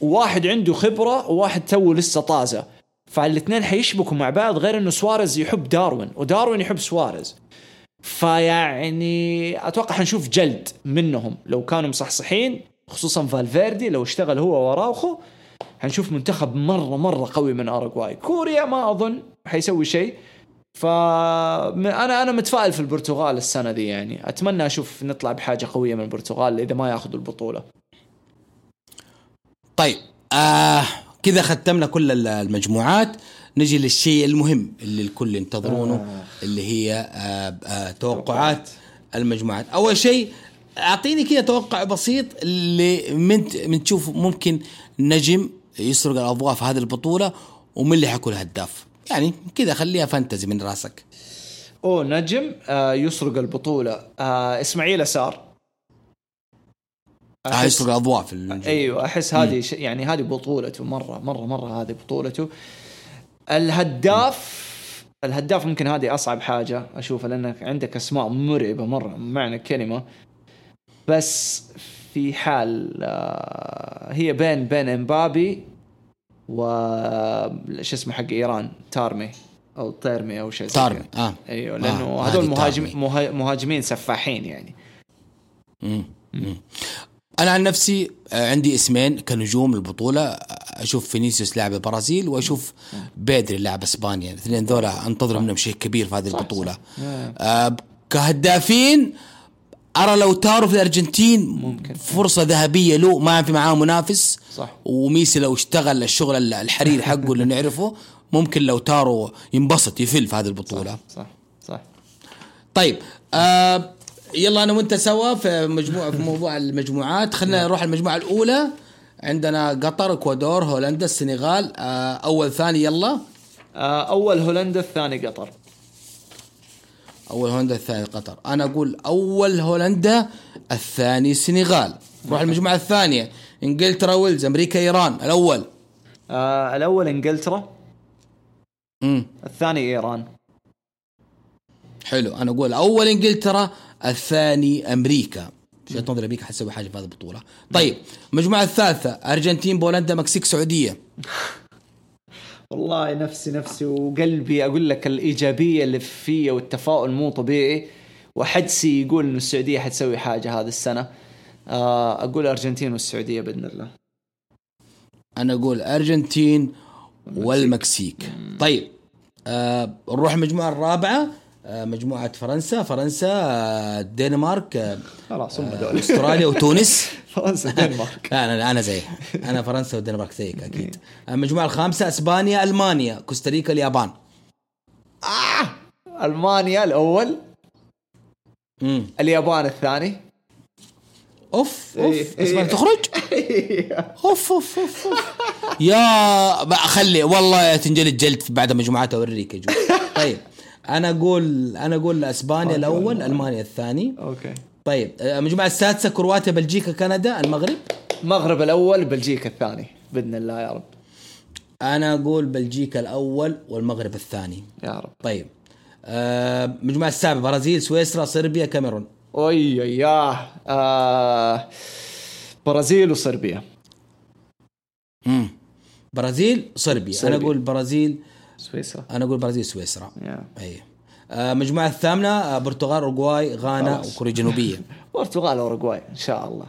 وواحد عنده خبرة وواحد تو لسه طازة. فالاثنين حيشبكوا مع بعض غير إنه سواريز يحب داروين وداروين يحب سواريز. فيعني أتوقع حنشوف جلد منهم. لو كانوا مصحصحين خصوصا فالفيردي لو اشتغل هو وراوخو حنشوف منتخب مرة مرة قوي من أوروغواي. كوريا ما أظن حيسوي شيء. ف أنا أنا متفائل في البرتغال السنة دي يعني. أتمنى أشوف نطلع بحاجة قوية من البرتغال إذا ما ياخذوا البطولة. طيب آه كذا ختمنا كل المجموعات. نجي للشيء المهم اللي الكل ينتظرونه آه. اللي هي آه آه توقعات المجموعات. أول شيء أعطيني كذا توقع بسيط اللي من من تشوف ممكن نجم يسرق الاضواء في هذه البطولة ومن اللي حيكون هداف. يعني كذا خليها فانتزي من راسك. اوه نجم آه يسرق البطولة. آه إسماعيل أسار. آه يسرق الاضواء في. أيوه أحس هذه ش... يعني هذه بطولته مرة مرة مرة هذه بطولته. الهداف الهداف ممكن هذه أصعب حاجة أشوفها لانك عندك أسماء مرعبة مرة معنى الكلمة بس في حال آه، هي بين بين إمبابي و شو اسمه حق إيران تارمي أو تيرمي أو شيء تارمي آه أيوه لأنه آه. هذول مهاجم مهاجمين سفاحين يعني مم. مم. أنا عن نفسي آه، عندي اسمين كنجوم البطولة. أشوف فينيسيوس لاعب البرازيل وأشوف بيدري لاعب إسبانيا. الاثنين ذولا انتظر منهم شيء كبير في هذه البطولة. صح. آه كهدافين أرى لو تارو في الأرجنتين ممكن. فرصة ذهبية له ما في معاه منافس. صح. وميسي لو اشتغل الشغل الحرير حقه اللي نعرفه ممكن لو تارو ينبسط يفل في هذه البطولة. صح صح, صح. طيب آه يلا أنا وانت سوا في مجموعه في موضوع المجموعات. خلينا نروح المجموعة الأولى. عندنا قطر إكوادور هولندا السنغال. آه أول ثاني يلا. آه أول هولندا الثاني قطر. أول هولندا الثاني قطر. أنا أقول أول هولندا الثاني السنغال نروح المجموعة الثانية. إنجلترا ويلز أمريكا إيران. الأول. آه الأول إنجلترا. امم الثاني إيران. حلو. أنا أقول أول إنجلترا الثاني أمريكا. وجهة نظري أمريكا حتسوي حاجة في هذه البطولة. طيب المجموعة الثالثة أرجنتين بولندا مكسيك سعودية. والله نفسي نفسي وقلبي أقول لك الإيجابية اللي فيا والتفاؤل مو طبيعي. وحدسي يقول انه السعودية حتسوي حاجة هذه السنة. آه، أقول الارجنتين والسعودية بإذن الله. أنا أقول أرجنتين والمكسيك. طيب آه نروح المجموعة الرابعة. مجموعة فرنسا فرنسا آه الدنمارك آه خلاص هم آه أستراليا وتونس. فرنسا الدنمارك. أنا أنا زي أنا فرنسا والدنمارك زيك أكيد. المجموعة الخامسة إسبانيا ألمانيا كوستاريكا اليابان. آه! ألمانيا الأول. امم اليابان الثاني. أوف أوف. إيه. اسمها إيه. تخرج؟ أوف أوف أوف, أوف. يا خلي والله تنجلد جلد بعد مجموعات أوريك طيب. أنا أقول أنا أقول أسبانيا الأول ألمانيا الثاني. okay. طيب المجموعه السادسة كرواتيا بلجيكا كندا المغرب. المغرب الأول بلجيكا الثاني بإذن الله يا رب. أنا أقول بلجيكا الأول والمغرب الثاني. يا رب. طيب آه المجموعه السابعة برازيل سويسرا صربيا كاميرون. أوي ياه آه برازيل وصربيا. امم برازيل صربيا. صربيا. أنا أقول برازيل سويسرا. أنا أقول برازيل سويسرا. Yeah. أي. آه المجموعه الثامنة آه برتغال أوروغواي غانا. وكوريا الجنوبية. برتغال أوروغواي إن شاء الله.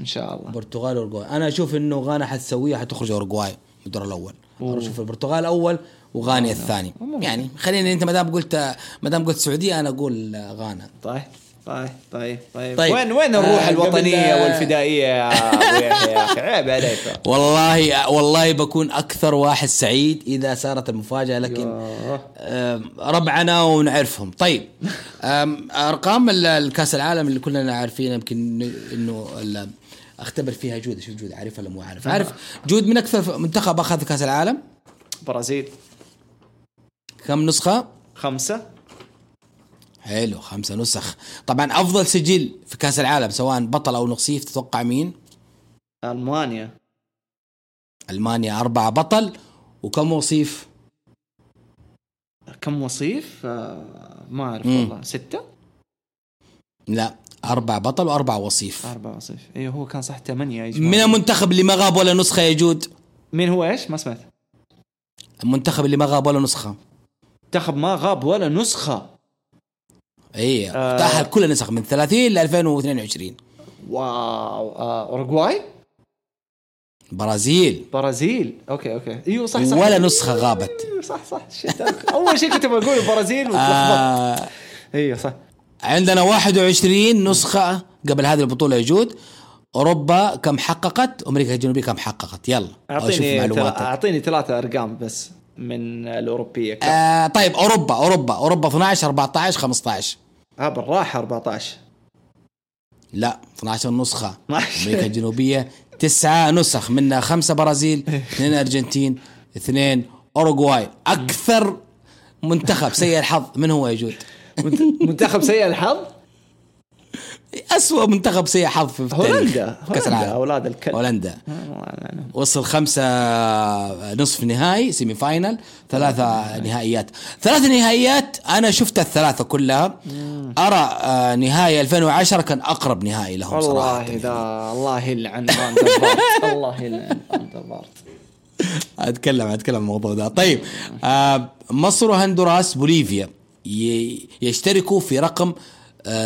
إن شاء الله. برتغال أوروغواي. أنا أشوف إنه غانا حتسويها حتخرج أوروغواي في الدور الأول. أشوف البرتغال أول وغانا الثاني. يعني خليني أنت ما دام قلت ما دام قلت السعوديه أنا أقول غانا. طيب. طيب طيب طيب, طيب. وين وين الروح آه، الوطنية قبل- والفدائية يا أبو يحيى؟ يا أخي عيب عليك. والله والله بكون أكثر واحد سعيد إذا صارت المفاجأة لكن ربعنا ونعرفهم. طيب أرقام ال- الكأس العالم اللي كلنا عارفين يمكن إنه أختبر فيها جود. شوف جود عارف ولا مو عارف؟ عارف جود من أكثر منتخب أخذ كأس العالم؟ برازيل. كم نسخة؟ خمسة. حلو خمسة نسخ. طبعا أفضل سجل في كأس العالم سواء بطل أو وصيف تتوقع مين؟ ألمانيا. ألمانيا أربعة بطل. وكم وصيف؟ كم وصيف؟ آه ما أعرف مم. والله. ستة؟ لا أربعة بطل وأربعة وصيف. أربعة وصيف. أيوه هو كان صح ثمانية يا من المنتخب اللي ما غاب ولا نسخة يا جود؟ مين هو؟ إيش؟ ما سمعت. المنتخب اللي ما غاب ولا نسخة. منتخب ما غاب ولا نسخة. اي آه. تأهل كل النسخ من 30 ل 2022 wow. آه أوروغواي؟ برازيل. برازيل. okay okay. أيوه صح صح. ولا نسخة غابت. أيوه، صح صح. أول شيء كنت بقول وتلخبطت آه. أيوه صح. عندنا 21 نسخة قبل هذه البطولة يا جود أوروبا كم حققت؟ أمريكا الجنوبية كم حققت؟ يلا أعطيني أعطيني ثلاثة أرقام بس. من الأوروبية كم؟ آه طيب أوروبا أوروبا أوروبا 12 14 15 ها بالراحة 14 لا 12 نسخة 12. أمريكا الجنوبية تسعة نسخ منها خمسة برازيل اثنين أرجنتين اثنين أوروغواي أكثر منتخب سيء الحظ من هو يا جود؟ منت- منتخب سيء الحظ أسوأ منتخب سيء حظ في هولندا كأس هولندا العالم. أولاد الكلب هولندا. يلعنهم. وصل خمسة نصف نهائي semi final ثلاثة نهائيات. ثلاث نهائيات أنا شفت الثلاثة كلها. أرى آه، نهائي 2010 كان أقرب نهائي لهم صراحة. والله ذا الله يلعن. الله يلعن. أتكلم أتكلم عن الموضوع ده. طيب آه، مصر وهندوراس بوليفيا يشتركوا في رقم آه،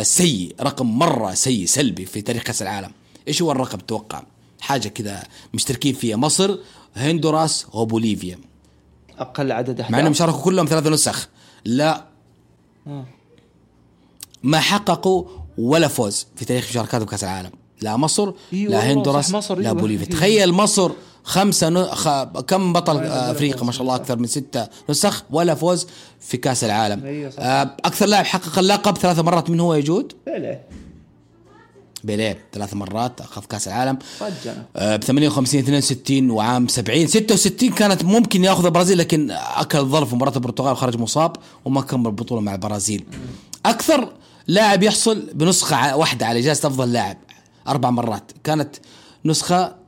سيء رقم مرة سيء سلبي في تاريخ كأس العالم. إيش هو الرقم تتوقع حاجة كذا مشتركين فيها. مصر هندوراس وبوليفيا أقل عدد اهداف مع إنهم شاركوا كلهم ثلاث نسخ لا. آه. ما حققوا ولا فوز في تاريخ مشاركاتهم بكاس العالم. لا مصر إي لا هندوراس لا إيوه. بوليفيا. إيوه. تخيل مصر خمسة ن... خ... كم بطل أفريقيا ما شاء الله أكثر من ستة نسخ ولا فوز في كأس العالم. أيوه، صح. آه، أكثر لاعب حقق اللقب ثلاث مرات من هو يجود؟ بيليه. بيليه. ثلاث مرات أخذ كأس العالم. ب 58 62 وعام 70 66 كانت ممكن يأخذ البرازيل لكن أكل ظرف في مباراة البرتغال وخرج مصاب وما كمل البطولة مع البرازيل. أكثر لاعب يحصل بنسخة واحدة على جائزه أفضل لاعب أربع مرات. كانت نسخة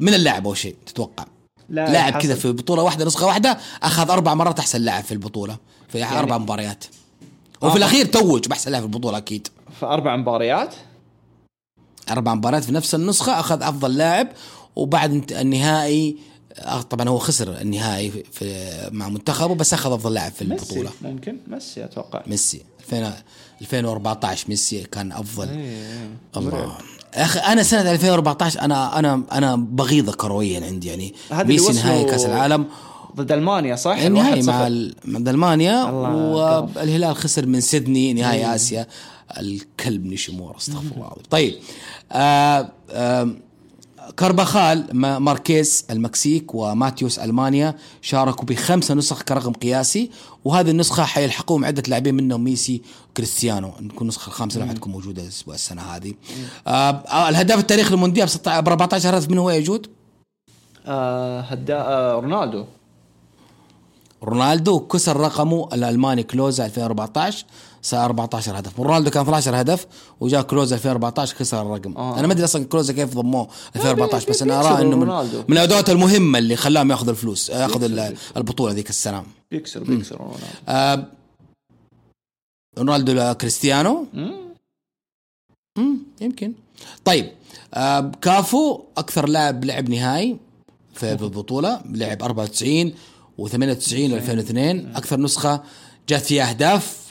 من اللاعب أول شيء تتوقع؟ لاعب لاعب. كذا في بطولة واحدة نسخة واحدة أخذ أربع مرات أحسن لاعب في البطولة في يعني أربع مباريات. وفي آه. الأخير توج بأحسن لاعب في البطولة أكيد. في أربع مباريات؟ أربع مباريات في نفس النسخة أخذ أفضل لاعب وبعد النهائي آه، طبعا هو خسر النهائي في- مع منتخبه بس أخذ أفضل لاعب في ميسي البطولة. ممكن. ميسي أتوقع. ميسي. 2000 2014 ميسي كان أفضل. إيه. الله. يا أخي أنا سنة 2014 أنا أنا أنا بغيضه كرويا عندي يعني. ميسي نهائي كأس العالم. ضد ألمانيا صح؟ النهائي الواحد مع مع ألمانيا. والهلال خسر من سيدني نهائي آسيا. الكلب نيشيمورا أستغفر الله طيب آه آه كارباخال ما- ماركيز المكسيك وماتيوس ألمانيا شاركوا بخمسة نسخ كرقم قياسي وهذه النسخة حيلحقوهم عدة لاعبين منهم ميسي وكريستيانو تكون النسخه الخامسة اللي حتكون موجودة الأسبوع السنة هذه. آه آه، الهداف التاريخي للمونديال ب 16 ب 14 هدف من هو يجود آه هدا آه رونالدو. رونالدو كسر رقمه الألماني كلوزا 2014 صار 14 هدف. رونالدو كان 12 هدف وجاء كلوزا 2014 كسر الرقم. آه. أنا ما أدري أصلا كلوزا كيف ضموه 2014 بس أنا أرى إنه من. من الأدوات المهمة اللي خلاهم يأخذوا الفلوس يأخذ ال- البطولة ذيك السنة بيكسر بيكسر رونالدو. آه رونالدو كريستيانو؟ مم. امم يمكن. طيب آه كافو أكثر لاعب لعب نهائي في البطولة لعب 94 و98 و2002 أكثر نسخة جات فيها أهداف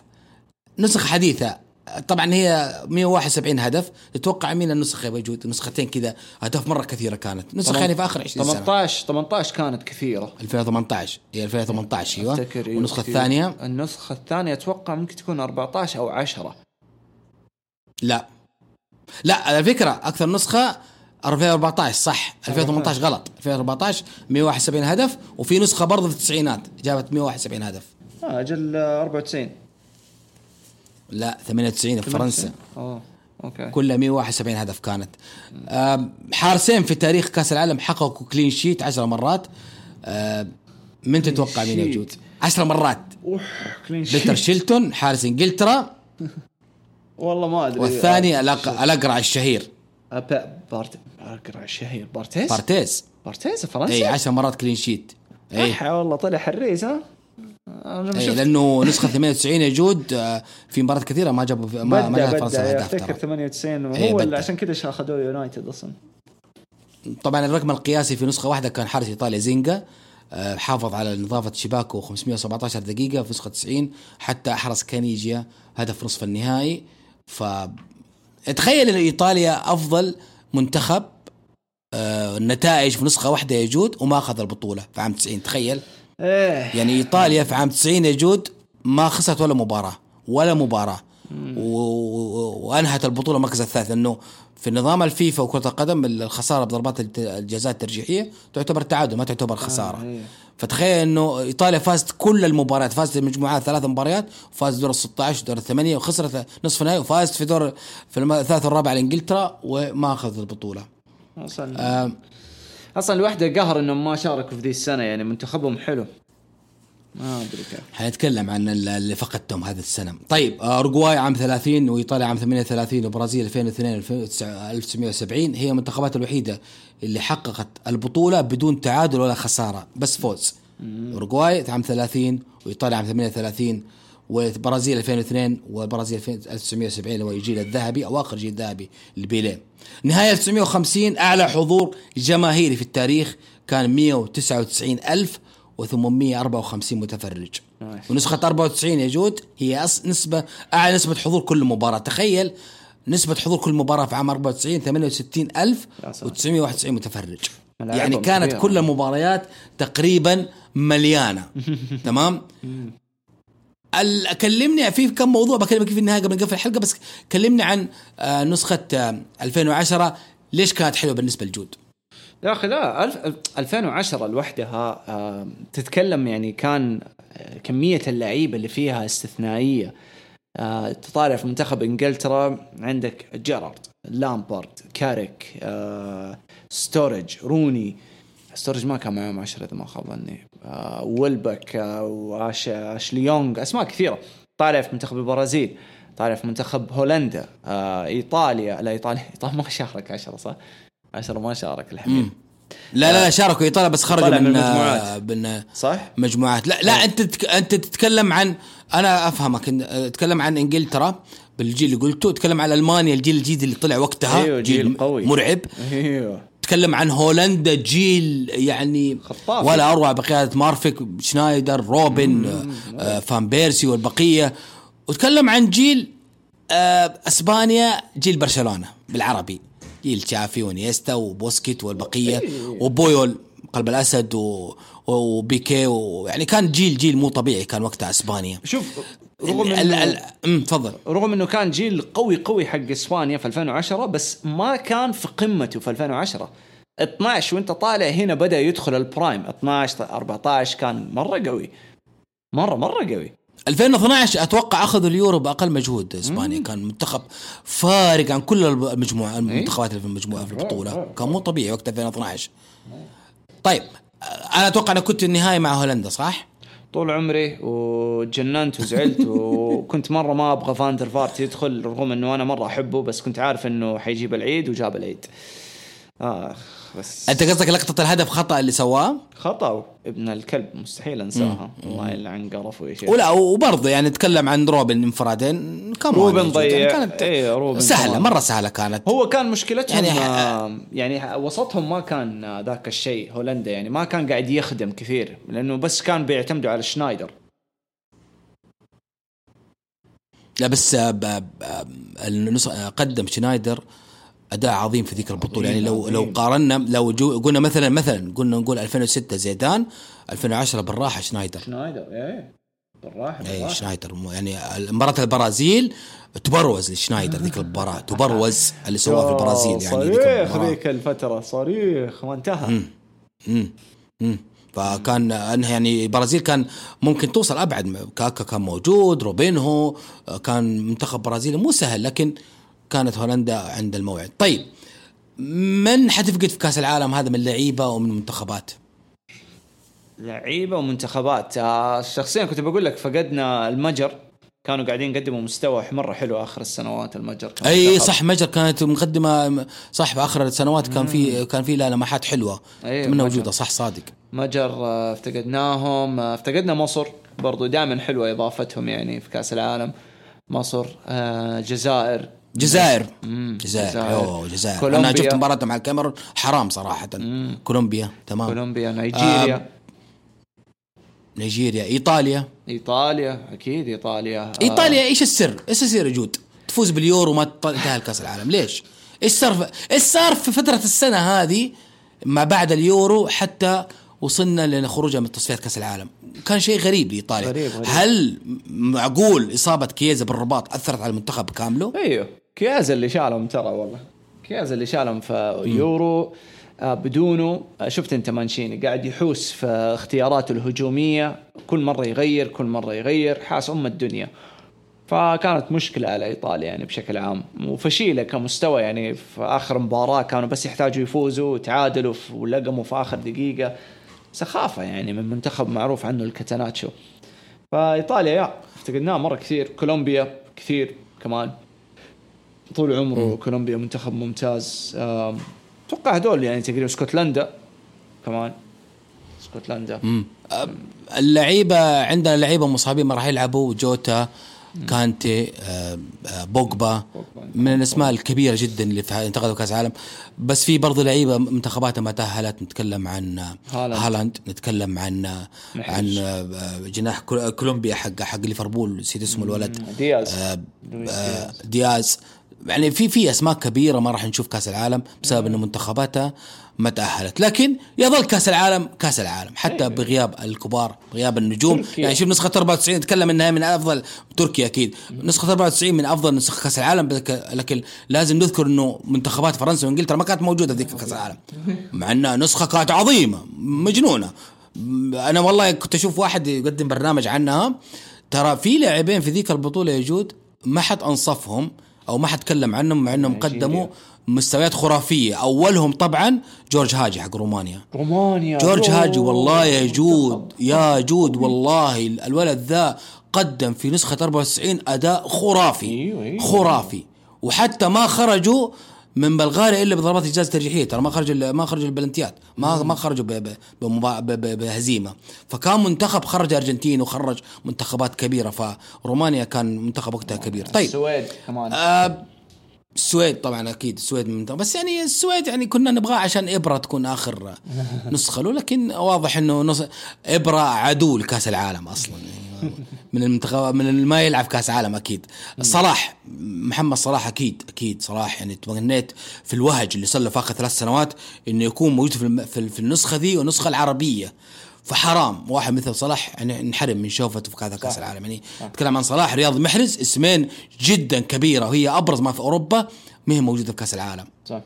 نسخ حديثة. طبعا هي 171 هدف. تتوقع مين النسخة موجود نسختين كذا. أهداف مرة كثيرة كانت. نسخ يعني في آخر 20 سنة. 18 18 كانت كثيرة. 2018 هي 2018 أيوه. أفتكر والنسخة. الثانية؟ النسخة الثانية أتوقع ممكن تكون 14 أو 10 لا. لا على فكرة أكثر نسخة 2014 صح. 2018 غلط. 2014 171 هدف. وفي نسخة برضه في التسعينات جابت 171 هدف. آه أجل آه، 94 لا 98 في فرنسا. آه okay. كلها 171 هدف كانت. حارسين في تاريخ كأس العالم حققوا clean sheet 10 مرات. من تتوقع clean sheet. يا جود 10 مرات. بيتر شيلتون حارس إنجلترا. والله ما أدري. والثاني الأقرع الشهير. بارت الشهير بارتيز؟ بارتيز. بارتيز اي فرنسي 10 مرات clean sheet اي والله طلع حريز ها؟ اي لأنه نسخة 98 يا جود آه، في مباريات كثيرة ما جابوا في- ما ما جابت فرنسا بدأ. اهداف افتكر ترى 98 إيه، وهو اللي. عشان كذا اخذوه يونايتد أصلا. طبعا الرقم القياسي في نسخة واحدة كان حارس إيطاليا زينجا آه، حافظ على نظافة شباكه 517 دقيقة في نسخة 90 حتى أحرز كانيجيا هدف نصف النهائي. ف تخيل إن إيطاليا أفضل منتخب آه، النتائج في نسخة واحدة يا جود وما أخذ البطولة في عام 90 تخيل. إيه. يعني إيطاليا في عام 90 يا جود ما خسرت ولا مباراة ولا مباراة. و... وأنهت البطولة المركز الثالث لأنه في نظام الفيفا وكرة القدم الخسارة بضربات الجزاء الترجيحية تعتبر تعادل ما تعتبر خسارة. إيه. فتخيل إنه إيطاليا فازت كل المباريات فازت المجموعات ثلاث مباريات وفازت دور ال 16 دور الثمانية وخسرت نصف النهائي وفازت في دور في الثالث والرابع على انجلترا وما أخذت البطولة. أصلا آه أصلا الوحدة قهر إنهم ما شاركوا في ذي السنة يعني منتخبهم حلو ما أدري كيف حنتكلم عن ال- اللي فقدتهم هذه السنة. طيب آه، اورجواي عام 30 وإيطاليا عام 38 وبرازيل 2002 1970 هي المنتخبات الوحيدة اللي حققت البطولة بدون تعادل ولا خسارة بس فوز. اورجواي عام 30 وإيطاليا عام 38 وبرازيل 2002 وبرازيل 1970 اللي هو الجيل الذهبي أو آخر جيل ذهبي لبيليه. نهاية 1950 أعلى حضور جماهيري في التاريخ كان 199 ألف و854 متفرج. ونسخة 94 يا جود هي أص... نسبة أعلى نسبة حضور كل مباراة تخيل نسبة حضور كل مباراة في عام 94 68 ألف يا سلام. و991 متفرج يعني كانت. كل المباريات تقريبا مليانة تمام كلمني في كم موضوع بكلمك في النهاية قبل نقفل الحلقة بس كلمني عن آه، نسخة آه، 2010 ليش كانت حلوة بالنسبة لجود؟ يا أخي لا الف... 2010 لوحدها آه، تتكلم يعني كان آه، كمية اللعيبة اللي فيها استثنائية آه، تطالع في منتخب إنجلترا عندك جيرارد لامبارد كاريك آه، ستورج روني ستورج ما كان معهم 10 إذا ما خاب ظني. آه، ويلبك آه، واش اشلي يونغ أسماء كثيرة. طالع في منتخب البرازيل طالع في منتخب هولندا آه، إيطاليا. لا إيطاليا إيطاليا ما شارك 10 صح؟ 10 ما شارك الحبيب. لا لا لا شاركوا إيطاليا بس خرجوا من المجموعات. آه، من صح؟ مجموعات. لا لا أنت تك... أنت تتكلم عن أنا أفهمك إن- تتكلم عن إنجلترا بالجيل اللي قلته تتكلم عن ألمانيا الجيل الجديد اللي طلع وقتها. أيوة، جيل قوي. مرعب. أيوه. تتكلم عن هولندا جيل يعني خطاف. ولا أروع بقيادة مارفيك شنايدر روبن آه، آه، فان بيرسي والبقية. وتكلم عن جيل آه، أسبانيا جيل برشلونة بالعربي. جيل تشافي ونيستا وبوسكيت والبقية وبويول قلب الأسد و... وبيكي ويعني كان جيل جيل مو طبيعي كان وقتها أسبانيا. شوف رغم انه تفضل. رغم إنه كان جيل قوي قوي حق إسبانيا في 2010 بس ما كان في قمته في 2010 12 وانت طالع هنا بدأ يدخل ال prime. 12 14 كان مرة قوي. مره مرة قوي. 2012 أتوقع اخذوا اليورو بأقل مجهود. إسبانيا كان منتخب فارق عن كل المجموعه المنتخبات اللي في المجموعة في البطولة. كان مو طبيعي وقت 2012 طيب أنا أتوقع أنا كنت النهائي مع هولندا صح؟ طول عمري وتجننت وزعلت وكنت مرة ما أبغى فاندر فارت يدخل رغم إنه أنا مرة أحبه بس كنت عارف إنه حيجيب العيد وجاب العيد. اخ بس. أنت قصدك لقطة الهدف خطأ اللي سواه؟ خطأ. ابن الكلب مستحيل أنساها. الله يلعن قرفه يا شيخ. ولا وبرضه يعني نتكلم عن روبن انفرادين. كمان روبن ضيع. كانت إيه روبن سهلة كمان. مرة سهلة كانت. هو كان مشكلتهم يعني يعني, ح- يعني وسطهم ما كان آه، ذاك الشيء هولندا. يعني ما كان قاعد يخدم كثير لأنه بس كان بيعتمدوا على شنايدر. لا بس آه، آه، قدم شنايدر أداء عظيم في ذيك البطولة. يعني لو لو. قارنا لو جو قلنا مثلا مثلا قلنا نقول 2006 زيدان 2010 بالراحة شنايدر. شنايدر إيه. بالراحة اي بالراحة. شنايدر. يعني مباراة البرازيل تبروز لشنايدر ذيك المباراة. تبروز اللي سواه في البرازيل يعني صريخ ذيك الفترة صريخ ما انتهى امم امم فكان إنها يعني البرازيل كان ممكن توصل أبعد. كاكا كان موجود روبينهو كان منتخب برازيلي مو سهل لكن كانت هولندا عند الموعد. طيب من حتفقد في كأس العالم هذا من اللعيبه ومن المنتخبات لعيبة ومنتخبات. آه، شخصيا كنت بقول لك فقدنا المجر. كانوا قاعدين يقدموا مستوى مرة حلو آخر السنوات المجر كان أي. صح مجر كانت مقدمة صح في آخر السنوات كان في كان في لها لمحات حلوة. مجر. وجوده صح صادق. مجر آه، افتقدناهم. آه، افتقدنا مصر. برضو دائما حلوة إضافتهم يعني في كأس العالم. مصر آه، جزائر. جزائر مم، جزائر. جزائر. اوه جزائر. كولومبيا. أنا شفت مباراتهم مع الكاميرون. حرام صراحة. كولومبيا. تمام. كولومبيا نيجيريا. نيجيريا. إيطاليا. إيطاليا. أكيد إيطاليا. آه، إيطاليا إيش السر؟ إيش يصير يجود؟ تفوز باليورو وما تنتهي كاس العالم. ليش؟ إيش صار إيش صار في فترة السنة هذه ما بعد اليورو حتى وصلنا لخروجها من تصفيات كأس العالم؟ كان شيء غريب لإيطاليا. غريب- غريب. هل معقول إصابة كييزا بالرباط أثرت على المنتخب كامله؟ أيوه. كياز اللي شالهم ترى والله. كياز اللي شالهم في يورو آه، بدونه آه، شفت انت مانشيني قاعد يحوس في اختياراته الهجومية كل مرة يغير كل مرة يغير حاس أم الدنيا. فكانت مشكلة على إيطاليا يعني بشكل عام. وفشيلة كمستوى يعني في آخر مباراة كانوا بس يحتاجوا يفوزوا وتعادلوا ولقموا في آخر دقيقة. سخافة يعني من منتخب معروف عنه الكاتاناتشو فإيطاليا يا افتقدناه مرة كثير. كولومبيا كثير كمان. طول عمره كولومبيا منتخب ممتاز. أتوقع هذول يعني تقريبا اسكتلندا كمان. اسكتلندا. أه، اللعيبة عندنا لعيبة مصابين ما راح يلعبوا. جوتا كانتي أه، أه، بوجبا. من الأسماء الكبيرة جدا اللي في انتقلوا كأس العالم. بس في برضه لعيبة منتخباتها ما تأهلت. نتكلم عن هالاند. نتكلم عن عن جناح كول- كولومبيا حق حق ليفربول. نسيت اسمه الولد. دياز. آه، آه، دياز. يعني في في اسماء كبيرة ما راح نشوف كأس العالم بسبب انه منتخباتها ما تأهلت. لكن يظل كأس العالم كأس العالم. حتى بغياب الكبار بغياب النجوم. تركيا. يعني شوف نسخة 94 نتكلم إنها من أفضل تركيا أكيد. نسخة 94 من أفضل نسخ كأس العالم لك- لكن لازم نذكر إنه منتخبات فرنسا وإنجلترا ما كانت موجودة ذيك كأس العالم. مع إنها نسخة كانت عظيمة مجنونة. أنا والله كنت أشوف واحد يقدم برنامج عنها. ترى في لاعبين في ذيك البطولة يا جود ما حد أنصفهم. أو ما حد تكلم عنهم مع إنهم قدموا مستويات خرافية. أولهم طبعا جورج هاجي حق رومانيا. رومانيا جورج أوه. هاجي والله يا جود يا جود والله. الولد ذا قدم في نسخة 94 أداء خرافي. أيوة، أيوة. خرافي. وحتى ما خرجوا من بلغاريا إلا بضربات الجزاء الترجيحيه ترى ما خرجوا ما خرجوا البلنتيات. ما ما خرجوا بهزيمة. فكان منتخب خرج أرجنتين وخرج منتخبات كبيرة فرومانيا كان منتخب وقتها كبير. طيب. السويد كمان آه السويد طبعا أكيد السويد من بس يعني السويد يعني كنا نبغاه عشان إبرة تكون آخر نسخة له لكن واضح إنه نص إبرة عدو لكاس العالم أصلا. يعني من المنتخب من ما يلعب كأس عالم أكيد. صلاح محمد صلاح أكيد أكيد صلاح. يعني تمنيت في الوهج اللي صار له في آخر ثلاث سنوات إنه يكون موجود في في النسخة ذي والنسخة العربية. فحرام. واحد مثل صلاح يعني نحرم من شوفته في هذا كأس العالم. يعني نتكلم عن صلاح رياض محرز اسمين جدا كبيرة وهي أبرز ما في أوروبا ما هي موجودة في كأس العالم. صح.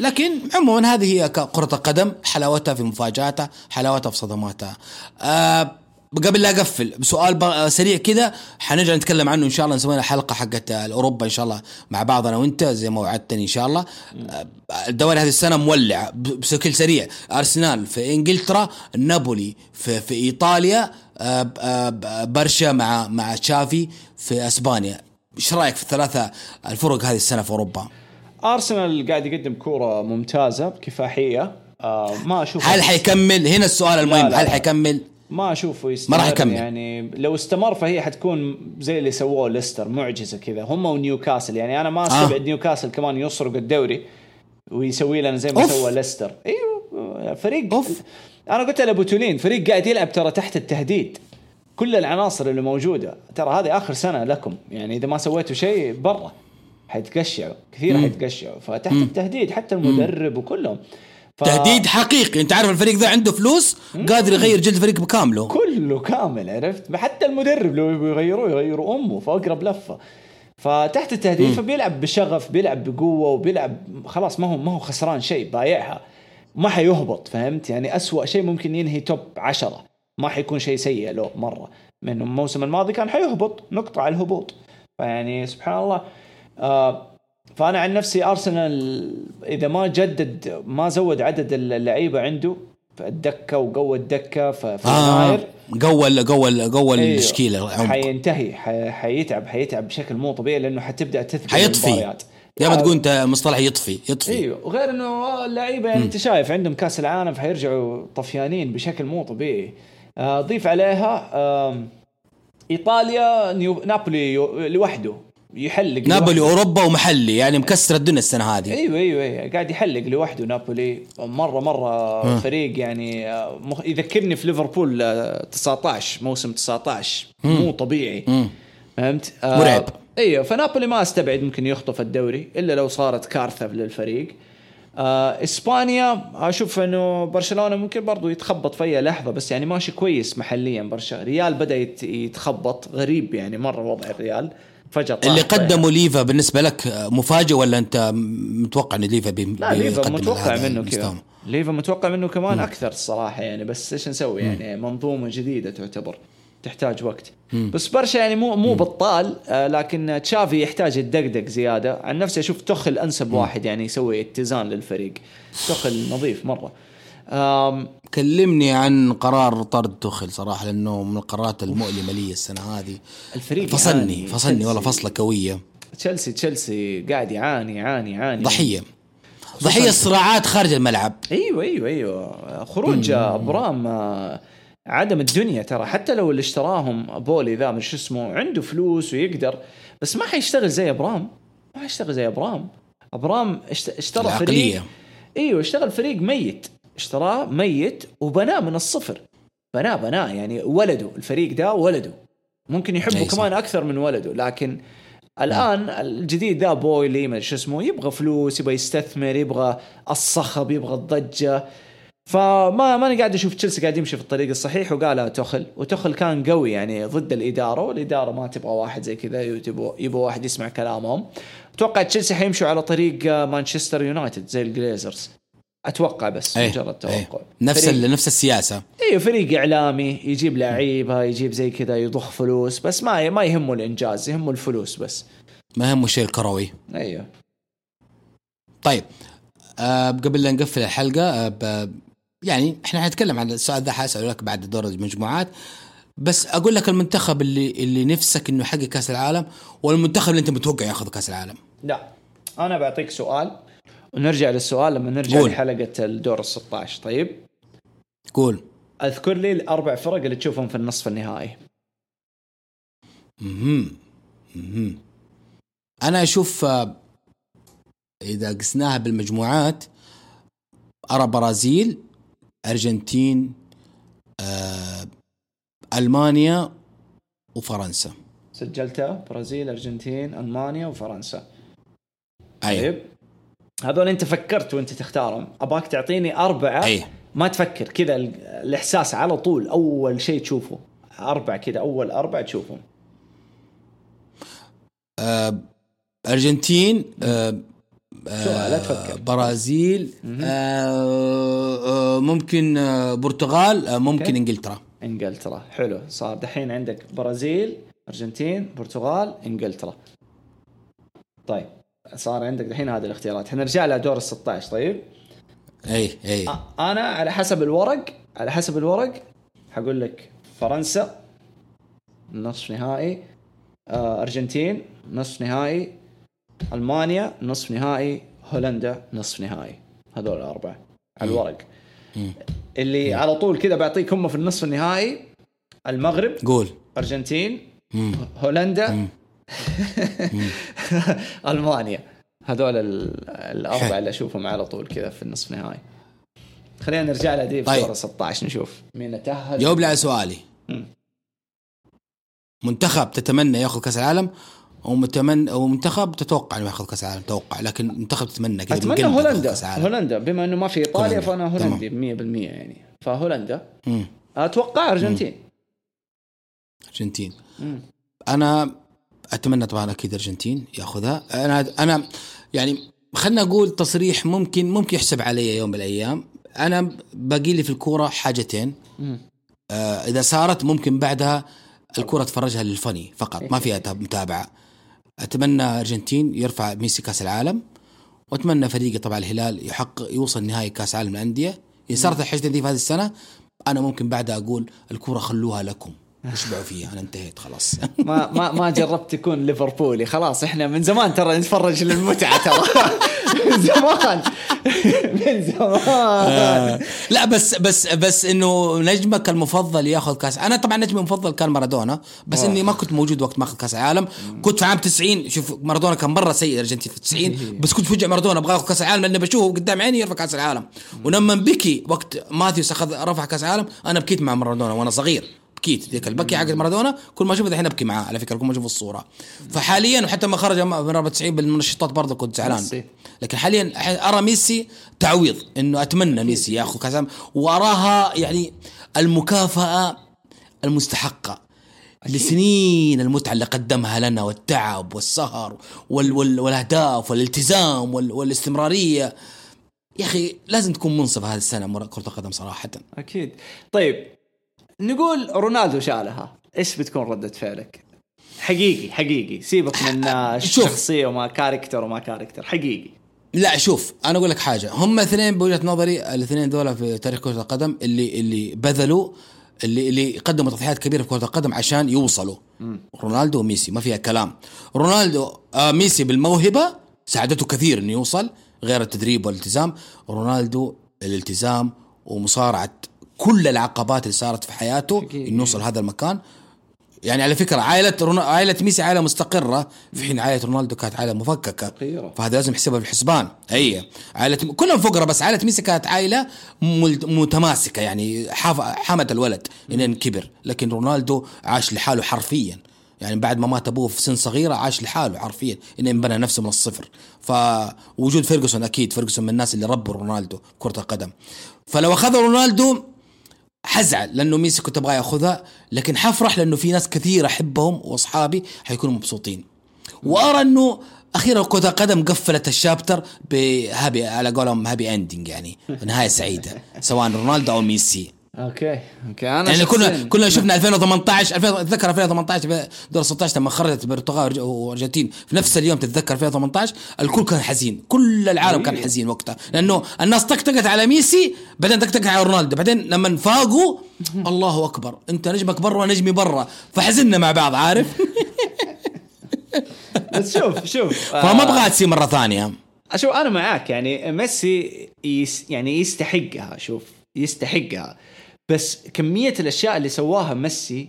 لكن عموما هذه هي كرة القدم حلاوتها في مفاجآتها حلاوتها في صدماتها. آه قبل لا أقفل بسؤال آه، سريع كذا حنرجع نتكلم عنه إن شاء الله نسوي لنا حلقة حقت اوروبا إن شاء الله مع بعض أنا وأنت زي ما وعدتني إن شاء الله. آه الدوري هذه السنة مولع بشكل سريع. أرسنال في إنجلترا نابولي في في إيطاليا آه آه برشا مع مع تشافي في إسبانيا. إيش رأيك في الثلاثة الفرق هذه السنة في أوروبا؟ أرسنال قاعد يقدم كورة ممتازة كفاحية. آه ما أشوف هل حيكمل؟ هنا السؤال المهم لا، لا. هل حيكمل؟ ما أشوفه يستمر ما راح يكمل. يعني لو استمر فهي حتكون زي اللي سووه ليستر معجزة كذا. هم ونيوكاسل يعني أنا ما استبعد نيوكاسل كمان يسرق الدوري ويسوي لنا زي ما أوف. سوى ليستر. أيوه فريق أوف. أنا قلت لابو تولين فريق قاعد يلعب ترى تحت التهديد. كل العناصر اللي موجودة. ترى هذه آخر سنة لكم. يعني إذا ما سويتوا شيء برا حيتقشعوا كثير حيتقشعوا. فتحت التهديد حتى المدرب وكلهم. ف... تهديد حقيقي. انت عارف الفريق ذا عنده فلوس؟ قادر يغير جلد الفريق بكامله. كله كامل عرفت؟ حتى المدرب لو يبغوا يغيروه يغيروا امه في أقرب لفة. فتحت التهديد فبيلعب بشغف بيلعب بقوة وبيلعب خلاص ما هو ما هو خسران شيء بايعها. ما حيهبط فهمت؟ يعني أسوأ شيء ممكن ينهي توب عشرة. ما حيكون شيء سيء له مرة. من الموسم الماضي كان حيهبط. نقطة على الهبوط. فيعني سبحان الله. آه فأنا عن نفسي أرسنال إذا ما جدد ما زود عدد اللعيبة عنده في الدكة وقوى الدكه في آه. يناير قوى قوى قوى أيوه. التشكيله عمق. حينتهي حي- حيتعب حيتعب بشكل مو طبيعي لأنه حتبدأ تثقل حيطفي. زي ما آه، تقول أنت مصطلح يطفي يطفي أيوه وغير إنه اللعيبة يعني انت شايف عندهم كأس العالم فحيرجعوا طفيانين بشكل مو طبيعي آه، ضيف عليها إيطاليا نيو نابولي لوحده يحلق نابولي لوحده. أوروبا ومحلي يعني مكسر الدنيا السنة هذه أيوه أيوه أيوه قاعد يحلق لوحده نابولي مرة مرة فريق يعني آه، يذكرني في ليفربول آه، 19 موسم 19 مو طبيعي مم. فهمت؟ آه مرعب. أيوه فنابولي ما استبعد ممكن يخطف الدوري إلا لو صارت كارثة للفريق. آه إسبانيا أشوف إنه برشلونة ممكن برضو يتخبط في أي لحظة بس يعني ماشي كويس محليا برشا ريال بدأ يت- يتخبط غريب يعني مرة وضع الريال فجأة اللي. قدموا ليفا بالنسبة لك مفاجئ ولا أنت متوقع إن ليفا بي لا ليفا متوقع منه؟ كذا. ليفا متوقع منه كمان أكثر الصراحة يعني بس إيش نسوي؟ يعني منظومة جديدة تعتبر تحتاج وقت. بس برشا يعني مو مو بطال آه لكن تشافي يحتاج يدقدق زيادة. عن نفسي أشوف تخل أنسب واحد يعني يسوي اتزان للفريق. تخل نظيف مرة. كلمني عن قرار طرد تخل صراحة لأنه من القرارات المؤلمة لي السنة هذه. الفريق فصلني يعاني. فصلني والله فصلة قوية. تشيلسي تشيلسي قاعد يعاني يعاني يعاني. ضحية. ضحية صراعات خارج الملعب. أيوه أيوه أيوه. خروج أبرام آه، عدم الدنيا ترى. حتى لو اللي اشتراهم بولي ذا مش اسمه عنده فلوس ويقدر بس ما حيشتغل زي أبرام. ما حيشتغل زي أبرام. أبرام اشت- اشترى. فريق أيوه اشتغل فريق ميت. اشتراه ميت وبناه من الصفر. بناه بناه يعني ولده الفريق ده ولده. ممكن يحبه صح. كمان أكثر من ولده لكن الآن الجديد ذا بويلي ما شو اسمه يبغى فلوس يبغى يستثمر يبغى الصخب يبغى الضجة. فما ماني قاعد أشوف تشيلسي قاعد يمشي في الطريق الصحيح وقالها تخل وتخل كان قوي يعني ضد الإدارة والإدارة ما تبغى واحد زي كذا يبغى واحد يسمع كلامهم. أتوقع تشيلسي حيمشوا على طريق مانشستر يونايتد زي الجليزرز. أتوقع بس إيه مجرد إيه. توقع. نفس فريق- ال- نفس السياسة. أيوه فريق إعلامي يجيب لعيبة يجيب زي كذا يضخ فلوس بس ما ما يهمه الإنجاز يهمه الفلوس بس. ما هم الشيء الكروي. أيوه. طيب آه قبل لا نقفل الحلقة آه يعني إحنا حنتكلم عن السؤال ذا حأسأله لك بعد دور المجموعات. بس أقول لك المنتخب اللي اللي نفسك إنه يحقق كأس العالم والمنتخب اللي أنت متوقع ياخذ كأس العالم. لا أنا بعطيك سؤال. ونرجع للسؤال لما نرجع قول. لحلقة الدور ال 16 طيب. قول. أذكر لي الأربع فرق اللي تشوفهم في النصف النهائي. مهم. مهم. أنا أشوف آه، إذا قسناها بالمجموعات أرى برازيل أرجنتين آه، ألمانيا وفرنسا. سجلتها؟ برازيل أرجنتين ألمانيا وفرنسا. أيوه. طيب. هذول انت فكرت وانت تختارهم. أباك تعطيني أربعة. أي. ما تفكر كذا ال- الإحساس على طول أول شيء تشوفه. أربع كذا أول أربع تشوفهم. آه، أرجنتين آه، بسرعة لا تفكر. برازيل آه، آه، ممكن آه، برتغال آه، ممكن okay. إنجلترا. إنجلترا. حلو. صار دحين عندك برازيل أرجنتين برتغال إنجلترا. طيب. صار عندك دحين هذه الاختيارات. حنرجع لها دور ال 16 طيب؟ إي إي. أنا على حسب الورق على حسب الورق حقول لك فرنسا نصف نهائي آه، أرجنتين نصف نهائي ألمانيا نصف نهائي هولندا نصف نهائي. هذول الأربعة على الورق. اللي على طول كذا بعطيك هم في النصف النهائي المغرب قول. أرجنتين. هولندا المانيا. هذول ال- الأربعة. اللي أشوفهم على طول كذا في النصف النهائي خلينا نرجع لها دي في طيب. دور 16 نشوف. مين تاهل جاوب لي على سؤالي. مم. منتخب تتمنى ياخذ كأس العالم؟ ومتمنى ومنتخب تتوقع إنه ياخذ كأس العالم توقع. لكن منتخب تتمنى كذا من اتمنى هولندا. هولندا. بما إنه ما في إيطاليا هولندا. فأنا. هولندي 100% يعني. فهولندا. مم. أتوقع أرجنتين. أرجنتين. مم. أنا أتمنى طبعا أكيد ارجنتين يأخذها. أنا أنا يعني خلنا أقول تصريح ممكن ممكن يحسب علي يوم من الأيام. أنا باقي لي في الكورة حاجتين. آه إذا صارت ممكن بعدها الكره اتفرجها للفني فقط ما فيها تاب- متابعة. أتمنى أرجنتين يرفع ميسي كأس العالم وأتمنى فريقي طبعا الهلال يحقق يوصل نهائي كأس عالم الانديه إذا صارت الحاجتين دي في هذه السنة أنا ممكن بعدها أقول الكره خلوها لكم. اشبعوا فيها أنا انتهيت خلاص. ما ما ما جربت تكون ليفربولي. خلاص إحنا من زمان ترى نتفرج للمتعة ترى. من زمان. من زمان. لا بس بس بس إنه نجمك المفضل ياخذ كاس أنا طبعا نجمي المفضل كان مارادونا بس إني ما كنت موجود وقت ما أخذ كاس العالم. كنت في عام 90 شوف مارادونا كان مرة سيء الأرجنتين في 90 بس كنت فجأة مارادونا أبغى ياخذ كاس العالم لأني بشوفه قدام عيني يرفع كاس العالم. ولما بكي وقت ماثيوس أخذ رفع كاس العالم أنا بكيت مع مارادونا وأنا صغير. بكيت ذيك البكي حق مارادونا كل ما اشوفه الحين ابكي معاه على فكرة كل ما أشوف الصورة. فحاليا وحتى ما خرج من 94 بالمنشطات برضه كنت زعلان. لكن حاليا أرى ميسي تعويض إنه أتمنى ميسي ياخذ كاس وأراها يعني المكافأة المستحقة لسنين المتعه اللي قدمها لنا والتعب والسهر وال وال والأهداف والالتزام وال والاستمرارية. يا أخي لازم تكون منصف هذه السنة مر- كرة القدم صراحة. أكيد. طيب نقول رونالدو شالها. إيش بتكون ردة فعلك؟ حقيقي حقيقي. سيبك من. شخصيه وما character وما character حقيقي. لا شوف أنا أقول لك حاجة. هم اثنين بوجهة نظري الاثنين دول في تاريخ كرة القدم اللي اللي بذلوا اللي اللي قدموا تضحيات كبيرة في كرة القدم عشان يوصلوا. رونالدو وميسي ما فيها كلام. رونالدو آه ميسي بالموهبة ساعدته كثير إنه يوصل غير التدريب والالتزام. رونالدو الالتزام ومصارعة كل العقبات اللي صارت في حياته حقيقي. إنه يوصل هذا المكان. يعني على فكرة عائلة رونا... عائلة ميسي عائلة مستقرة. في حين عائلة رونالدو كانت عائلة مفككة. فقيرة. فهذا لازم يحسبها في الحسبان هي. عائلة كلهم فقراء بس عائلة ميسي كانت عائلة مل- متماسكة. يعني حاف... حمد الولد لين كبر. لكن رونالدو عاش لحاله حرفيا. يعني بعد ما مات أبوه في سن صغيرة عاش لحاله حرفيا انه بنى نفسه من الصفر. فوجود فيرجسون أكيد فيرجسون من الناس اللي ربوا رونالدو كرة القدم. فلو أخذ رونالدو حزعل لأنه ميسي كنت أبغاه يأخذها لكن حفرح لأنه في ناس كثير أحبهم وأصحابي حيكونوا مبسوطين. وأرى أنه أخيرا كرة القدم قفلت ال chapter ب happy على قولهم happy ending يعني نهاية سعيدة سواء رونالدو أو ميسي. okay. okay أنا يعني شخصياً- كنا شفنا 2018 2000 أتذكر 2018 في دور 16 لما خرجت البرتغال والارجنتين في نفس اليوم تتذكر 2018 الكل كان حزين. كل العالم كان حزين وقتها. لأنه الناس طقطقت على ميسي بعدين طقطقت على رونالدو. بعدين لما فاقوا الله أكبر. أنت نجمك برا ونجمي برا. فحزنا مع بعض عارف؟ بس شوف شوف فما آه، ابغاها تصير مرة ثانية. شوف أنا معاك. يعني ميسي yes يعني يستحقها شوف يستحقها. بس كمية الأشياء اللي سواها ميسي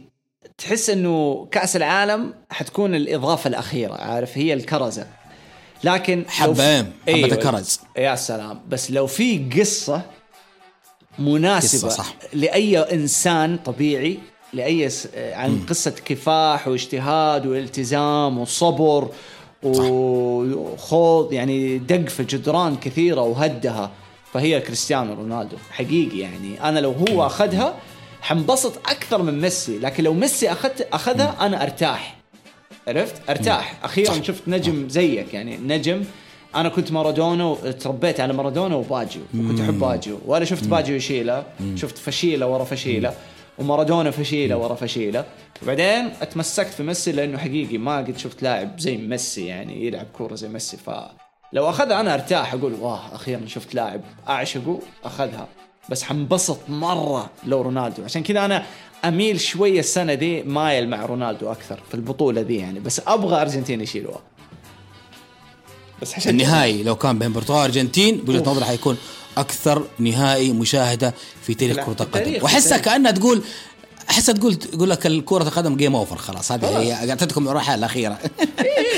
تحس إنه كأس العالم حتكون الإضافة الأخيرة عارف هي الكرزة لكن إيه؟ حبة أيوة. الكرز. يا سلام بس لو في قصة مناسبة قصة صح. لأي إنسان طبيعي لأي س... عن قصة كفاح واجتهاد والتزام وصبر وخوض يعني دق في جدران كثيرة وهدها فهي كريستيانو رونالدو. حقيقي يعني. أنا لو هو أخذها حنبسط أكثر من ميسي. لكن لو ميسي اخذت أخذها أنا أرتاح. عرفت؟ أرتاح. أخيرا. شفت نجم زيك يعني. نجم. أنا كنت مارادونا تربيت على مارادونا وباجيو. وكنت أحب باجيو. ولا شفت باجيو يشيله. شفت فشيله ورا فشيله. ومارادونا فشيله ورا فشيله. وبعدين أتمسكت في ميسي لأنه حقيقي ما قد شفت لاعب زي ميسي يعني. يلعب كورة زي ميسي. ف لو أخذها أنا أرتاح أقول واه أخيرا شفت لاعب أعشقه أخذها. بس حنبسط مرة لو رونالدو. عشان كذا أنا أميل شوية السنة دي مايل مع رونالدو أكثر في البطولة دي يعني. بس أبغى ارجنتين يشيلوها بس عشان النهائي لو كان بين البرتغال والارجنتين بوجهة نظري حيكون أكثر نهائي مشاهدة في تاريخ كرة القدم. وأحسها. كأنها تقول احسها تقول تقول لك كره القدم game over خلاص هذه هي أعطيتكم الراحة الأخيرة.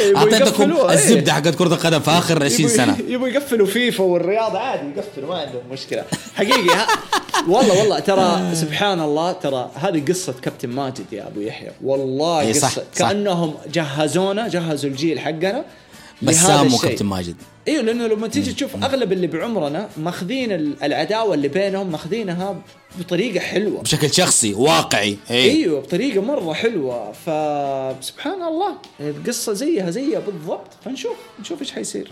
يبغوا أعطيتكم إيه. الزبدة حقت كرة القدم في آخر 20 يبغوا- سنة. يبغوا يقفلوا فيفا والرياضه عادي يقفلوا ما عندهم مشكلة. حقيقي والله والله ترى سبحان الله ترى هذه قصة كابتن ماجد يا أبو يحيى. والله إيه قصة. صح،. كأنهم جهزونا جهزوا الجيل حقنا بسام. وكابتن ماجد. أيوه لأنه لما تيجي تشوف أغلب اللي بعمرنا ماخذين ال- العداوة اللي بينهم ماخذينها بطريقة حلوة. بشكل شخصي واقعي. اي إيوه بطريقة مرة حلوة. فسبحان الله القصة زيها زيها بالضبط. فنشوف نشوف إيش حيصير.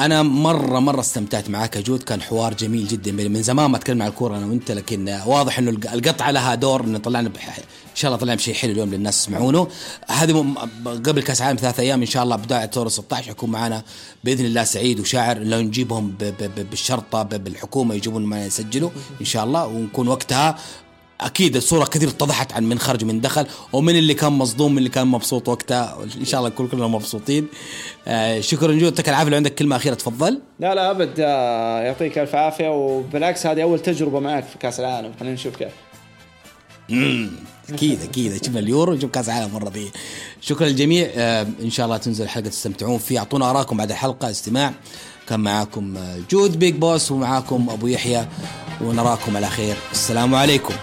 أنا مرة مرة استمتعت معك يا جود. كان حوار جميل جدا من زمان ما تكلمنا عن الكورة أنا وأنت لكن واضح إنه القطعة لها دور ان طلعنا بح... إن شاء الله طلعنا بشيء حلو اليوم للناس يسمعونه. هذه. قبل كأس العالم ثلاث أيام إن شاء الله بداية دور 16 يكون معنا بإذن الله سعيد وشاعر. لو نجيبهم ب... ب... بالشرطة ب... بالحكومة يجيبون معنا يسجلوا إن شاء الله. ونكون وقتها أكيد الصورة كثير اتضحت عن من خرج ومن دخل ومن اللي كان مصدوم من اللي كان مبسوط وقتها. إن شاء الله كلنا مبسوطين. آه شكرا جود يعطيك العافية لو عندك كلمة أخيرة تفضل. لا لا أبد. آه يعطيك ألف عافية. وبالعكس هذه أول تجربة معك في كأس العالم. خلينا نشوف كيف. امم أكيد أكيد. شفنا اليورو نشوف كأس العالم المره دي شكرا للجميع. آه إن شاء الله تنزل الحلقة تستمتعون فيها. أعطونا آراءكم بعد الحلقة. استماع. كان معاكم جود بيج بوس ومعاكم أبو يحيى. ونراكم على خير. السلام عليكم.